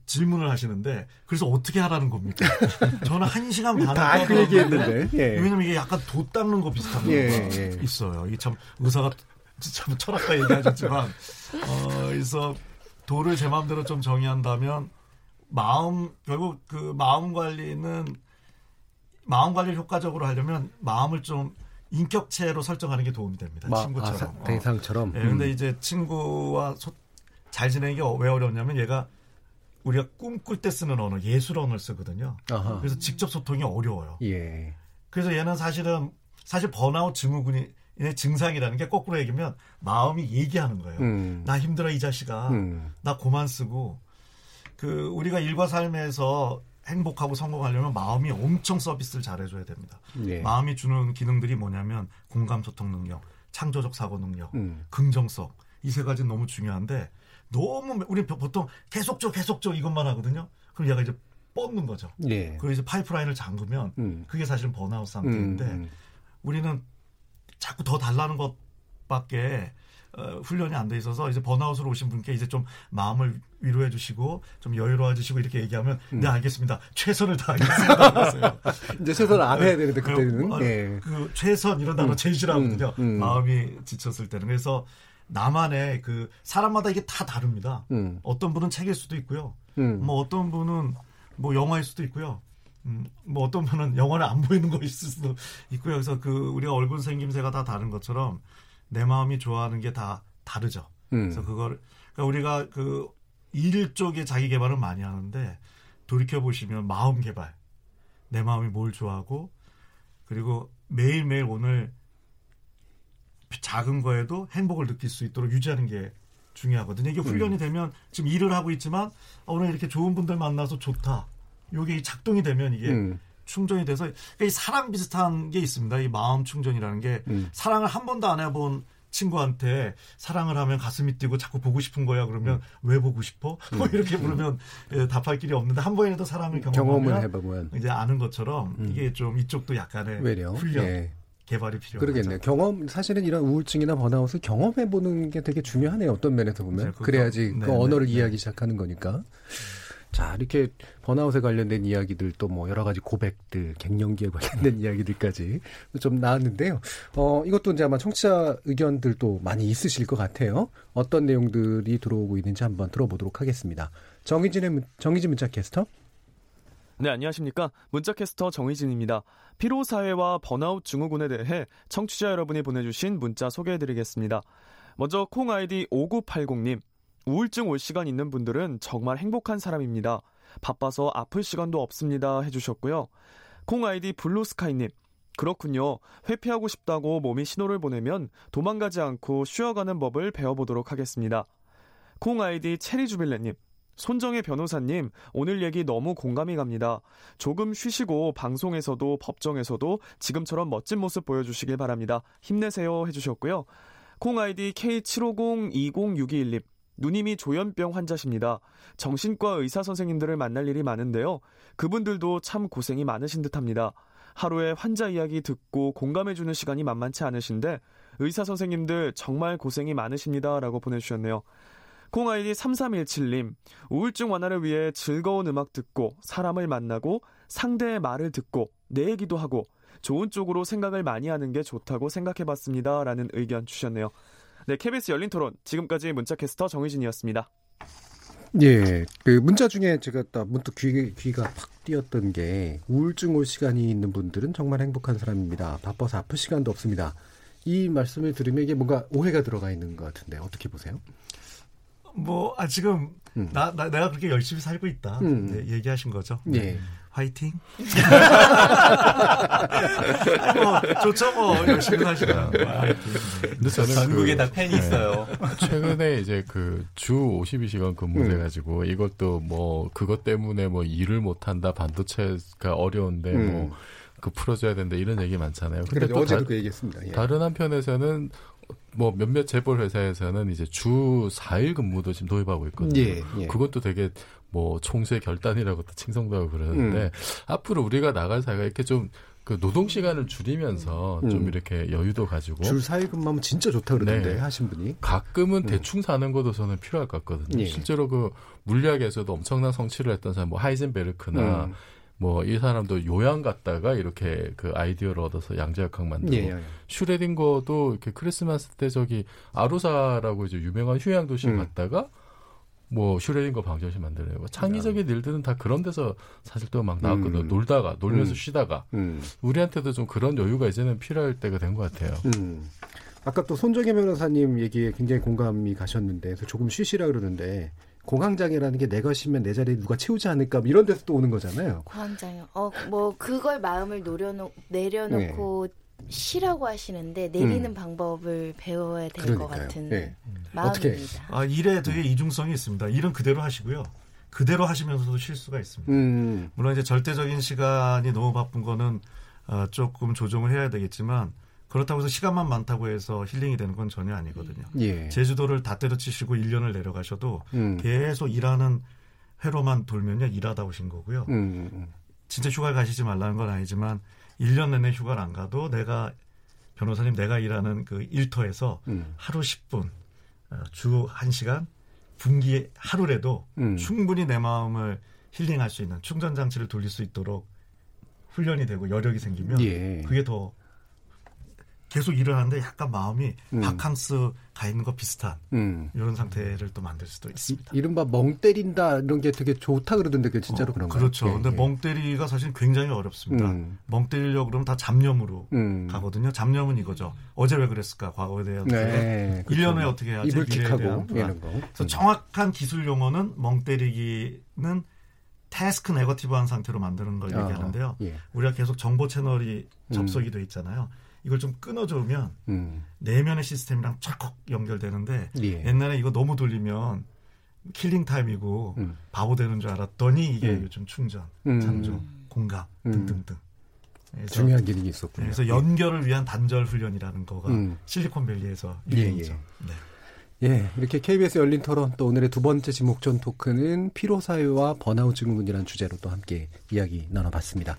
질문을 하시는데 그래서 어떻게 하라는 겁니까? 저는 한 시간 반 다그 얘기했는데 예. 왜냐면 이게 약간 도 닦는 거 비슷한 예, 거 예. 있어요. 이게 참 의사가 참 철학과 얘기하셨지만 어 그래서 도를 제 마음대로 좀 정의한다면 마음 결국 그 마음 관리는 마음 관리를 효과적으로 하려면 마음을 좀 인격체로 설정하는 게 도움이 됩니다. 마, 친구처럼. 아, 대상처럼. 어. 예, 근데 음. 이제 친구와 소, 잘 지내기 왜 어려웠냐면 얘가 우리가 꿈꿀 때 쓰는 언어, 예술 언어를 쓰거든요. 아하. 그래서 직접 소통이 어려워요. 예. 그래서 얘는 사실은 사실 번아웃 증후군이 증상이라는 게 거꾸로 얘기하면 마음이 얘기하는 거예요. 음. 나 힘들어 이 자식아. 음. 나 고만 쓰고 그 우리가 일과 삶에서 행복하고 성공하려면 마음이 엄청 서비스를 잘해줘야 됩니다. 예. 마음이 주는 기능들이 뭐냐면 공감 소통 능력, 창조적 사고 능력, 음. 긍정성 이 세 가지 는 너무 중요한데 너무 우리 보통 계속적 계속적 이것만 하거든요. 그럼 얘가 이제 뻗는 거죠. 예. 그리고 이제 파이프라인을 잠그면 음. 그게 사실은 번아웃 상태인데 음, 음. 우리는 자꾸 더 달라는 것밖에 어, 훈련이 안 돼 있어서 이제 번아웃으로 오신 분께 이제 좀 마음을 위로해 주시고 좀 여유로워 주시고 이렇게 얘기하면 음. 네 알겠습니다 최선을 다하겠습니다 이제 최선 안 해야 되는데 그때는 그, 예. 그 최선 이런 단어 음. 제일 싫어하거든요 음. 음. 마음이 지쳤을 때는 그래서 나만의 그 사람마다 이게 다 다릅니다 음. 어떤 분은 책일 수도 있고요 음. 뭐 어떤 분은 뭐 영화일 수도 있고요 음, 뭐 어떤 분은 영화를 안 보이는 거 있을 수도 있고요. 그래서 그 우리가 얼굴 생김새가 다 다른 것처럼 내 마음이 좋아하는 게 다 다르죠. 음. 그래서 그걸 그러니까 우리가 그 일 쪽에 자기 개발을 많이 하는데 돌이켜 보시면 마음 개발, 내 마음이 뭘 좋아하고 그리고 매일 매일 오늘 작은 거에도 행복을 느낄 수 있도록 유지하는 게 중요하거든요. 이게 훈련이 음. 되면 지금 일을 하고 있지만 오늘 이렇게 좋은 분들 만나서 좋다. 요게 작동이 되면 이게 음. 충전이 돼서 그러니까 이 사랑 비슷한 게 있습니다. 이 마음 충전이라는 게 음. 사랑을 한 번도 안 해본 친구한테 사랑을 하면 가슴이 뛰고 자꾸 보고 싶은 거야 그러면 음. 왜 보고 싶어? 음. 뭐 이렇게 물으면 예, 답할 길이 없는데 한 번이라도 사랑을 경험하면 해보면 이제 아는 것처럼 음. 이게 좀 이쪽도 약간의 외려. 훈련 예. 개발이 필요하죠. 그러겠네요. 경험 사실은 이런 우울증이나 번아웃을 경험해 보는 게 되게 중요하네요. 어떤 면에서 보면 그래야지 네, 그 언어를 네, 이해하기 네. 시작하는 거니까. 자, 이렇게 번아웃에 관련된 이야기들 또 뭐 여러 가지 고백들, 갱년기에 관련된 이야기들까지 좀 나왔는데요. 어, 이것도 이제 아마 청취자 의견들도 많이 있으실 것 같아요. 어떤 내용들이 들어오고 있는지 한번 들어보도록 하겠습니다. 정희진의, 정희진 문자 캐스터. 네, 안녕하십니까. 문자캐스터 정희진입니다. 피로사회와 번아웃 증후군에 대해 청취자 여러분이 보내주신 문자 소개해드리겠습니다. 먼저 콩 아이디 5980님. 우울증 올 시간 있는 분들은 정말 행복한 사람입니다. 바빠서 아플 시간도 없습니다. 해주셨고요. 콩 아이디 블루스카이님. 그렇군요. 회피하고 싶다고 몸이 신호를 보내면 도망가지 않고 쉬어가는 법을 배워보도록 하겠습니다. 콩 아이디 체리주빌레님. 손정혜 변호사님, 오늘 얘기 너무 공감이 갑니다. 조금 쉬시고 방송에서도 법정에서도 지금처럼 멋진 모습 보여주시길 바랍니다. 힘내세요 해주셨고요. 콩 아이디 K750-206212님. 누님이 조현병 환자십니다. 정신과 의사 선생님들을 만날 일이 많은데요. 그분들도 참 고생이 많으신 듯 합니다. 하루에 환자 이야기 듣고 공감해주는 시간이 만만치 않으신데 의사 선생님들 정말 고생이 많으십니다. 라고 보내주셨네요. 콩아이디 3317님, 우울증 완화를 위해 즐거운 음악 듣고 사람을 만나고 상대의 말을 듣고 내 얘기도 하고 좋은 쪽으로 생각을 많이 하는 게 좋다고 생각해 봤습니다. 라는 의견 주셨네요. 네, KBS 열린 토론. 지금까지 문자캐스터 정희진이었습니다. 예, 그 문자 중에 제가 딱 문득 귀, 귀가 팍 띄었던 게 우울증 올 시간이 있는 분들은 정말 행복한 사람입니다. 바빠서 아플 시간도 없습니다. 이 말씀을 들으면 이게 뭔가 오해가 들어가 있는 것 같은데 어떻게 보세요? 뭐, 아, 지금, 음. 나, 나, 내가 그렇게 열심히 살고 있다. 음. 네, 얘기하신 거죠. 네. 화이팅. 뭐, 좋죠, 뭐. 열심히 하시라. 근데 저는 전국에 그, 다 팬이 네. 있어요. 최근에 이제 그 주 52시간 근무돼가지고 음. 이것도 뭐 그것 때문에 뭐 일을 못한다 반도체가 어려운데 음. 뭐 그 풀어줘야 된다 이런 얘기 많잖아요. 근데 또 어제도 다, 그 얘기했습니다. 예. 다른 한편에서는 뭐 몇몇 재벌 회사에서는 이제 주 4일 근무도 지금 도입하고 있거든요. 예, 예. 그것도 되게 뭐 총수의 결단이라고도 칭송도 하고 그러는데 음. 앞으로 우리가 나갈 사회가 이렇게 좀 그 노동 시간을 줄이면서 음. 좀 이렇게 여유도 가지고 줄 사이 근무하면 진짜 좋다 그러는데 네. 하신 분이 가끔은 음. 대충 사는 것도 저는 필요할 것 같거든요. 예. 실제로 그 물리학에서도 엄청난 성취를 했던 사람 뭐 하이젠베르크나 음. 뭐 이 사람도 요양 갔다가 이렇게 그 아이디어를 얻어서 양자역학 만들고 예, 예, 예. 슈레딩거도 이렇게 크리스마스 때 저기 아루사라고 이제 유명한 휴양 도시 음. 갔다가 뭐 슈레딩거 방정식 만들어내고 뭐 창의적인 일들은 다 그런 데서 사실 또 막 나왔거든요. 음. 놀다가 놀면서 음. 쉬다가 음. 우리한테도 좀 그런 여유가 이제는 필요할 때가 된 것 같아요. 음. 아까 또 손정혜 변호사님 얘기에 굉장히 공감이 가셨는데 조금 쉬시라 그러는데 공황장애라는 게내 것이면 내 자리에 누가 채우지 않을까 뭐 이런 데서 또 오는 거잖아요. 공황장애. 어, 뭐 그걸 마음을 노려놓 내려놓고 네. 쉬라고 하시는데 내리는 음. 방법을 배워야 될 것 같은 네. 마음입니다. 어떻게? 아, 일에 되게 이중성이 있습니다. 일은 그대로 하시고요. 그대로 하시면서도 쉴 수가 있습니다. 음. 물론 이제 절대적인 시간이 너무 바쁜 거는 어, 조금 조정을 해야 되겠지만 그렇다고 해서 시간만 많다고 해서 힐링이 되는 건 전혀 아니거든요. 예. 제주도를 다 때려치시고 1년을 내려가셔도 음. 계속 일하는 회로만 돌면요 일하다 오신 거고요. 음. 음, 음. 진짜 휴가를 가시지 말라는 건 아니지만 1년 내내 휴가를 안 가도 내가 변호사님 내가 일하는 그 일터에서 음. 하루 10분 어, 주 1시간 분기 하루라도 음. 충분히 내 마음을 힐링할 수 있는 충전 장치를 돌릴 수 있도록 훈련이 되고 여력이 생기면 예. 그게 더 계속 일을 하는데 약간 마음이 음. 바캉스 가 있는 거 비슷한 음. 이런 상태를 또 만들 수도 있습니다. 이른바 멍 때린다 이런 게 되게 좋다 그러던데 그게 진짜로 어, 그런가요? 그렇죠. 예, 근데 예. 멍 때리가 사실 굉장히 어렵습니다. 음. 멍 때리려고 그러면 다 잡념으로 음. 가거든요. 잡념은 이거죠. 어제 왜 그랬을까? 과거에 대한 네, 1년 후에 어떻게 해야지? 이불킥하고 이런 거. 그래서 음. 정확한 기술 용어는 멍 때리기는 task negative한 상태로 만드는 걸 아, 얘기하는데요. 예. 우리가 계속 정보 채널이 음. 접속이 돼 있잖아요. 이걸 좀 끊어주면 음. 내면의 시스템이랑 쫙 연결되는데 예. 옛날에 이거 너무 돌리면 killing time이고 음. 바보 되는 줄 알았더니 이게 음. 요즘 충전, 음. 창조, 공감 음. 등등등. 중요한 기능이 있었군요. 그래서 예. 연결을 위한 단절 훈련이라는 거가 음. 실리콘밸리에서 유행이죠. 예, 예. 네. 예, 이렇게 KBS 열린 토론 또 오늘의 두 번째 지목전 토크는 피로사회와 번아웃 증후군이라는 주제로 또 함께 이야기 나눠봤습니다.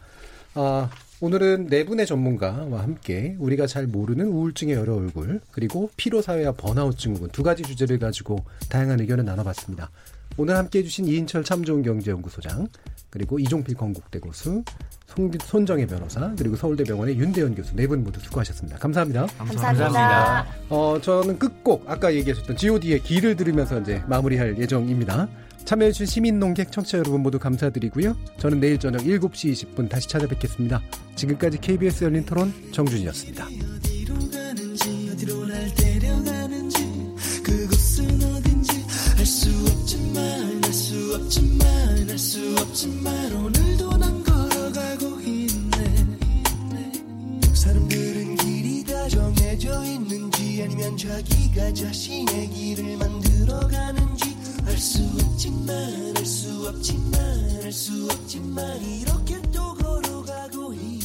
아, 오늘은 네 분의 전문가와 함께 우리가 잘 모르는 우울증의 여러 얼굴 그리고 피로 사회와 번아웃 증후군 두 가지 주제를 가지고 다양한 의견을 나눠봤습니다. 오늘 함께 해 주신 이인철 참 좋은 경제연구소장 그리고 이종필 건국대 교수 송, 손정혜 변호사 그리고 서울대병원의 윤대현 교수 네 분 모두 수고하셨습니다. 감사합니다. 감사합니다. 감사합니다. 어, 저는 끝곡 아까 얘기하셨던 G.O.D의 길을 들으면서 이제 마무리할 예정입니다. 참여해주신 시민 농객 청취자 여러분 모두 감사드리고요. 저는 내일 저녁 7시 20분 다시 찾아뵙겠습니다. 지금까지 KBS 열린 토론 정준이었습니다. 정해져 있는지 아니면 자기가 자신의 길을 만들어가는지 알수 없지만 알 수 없지만 알 수 없지만 이렇게 또 걸어가고 있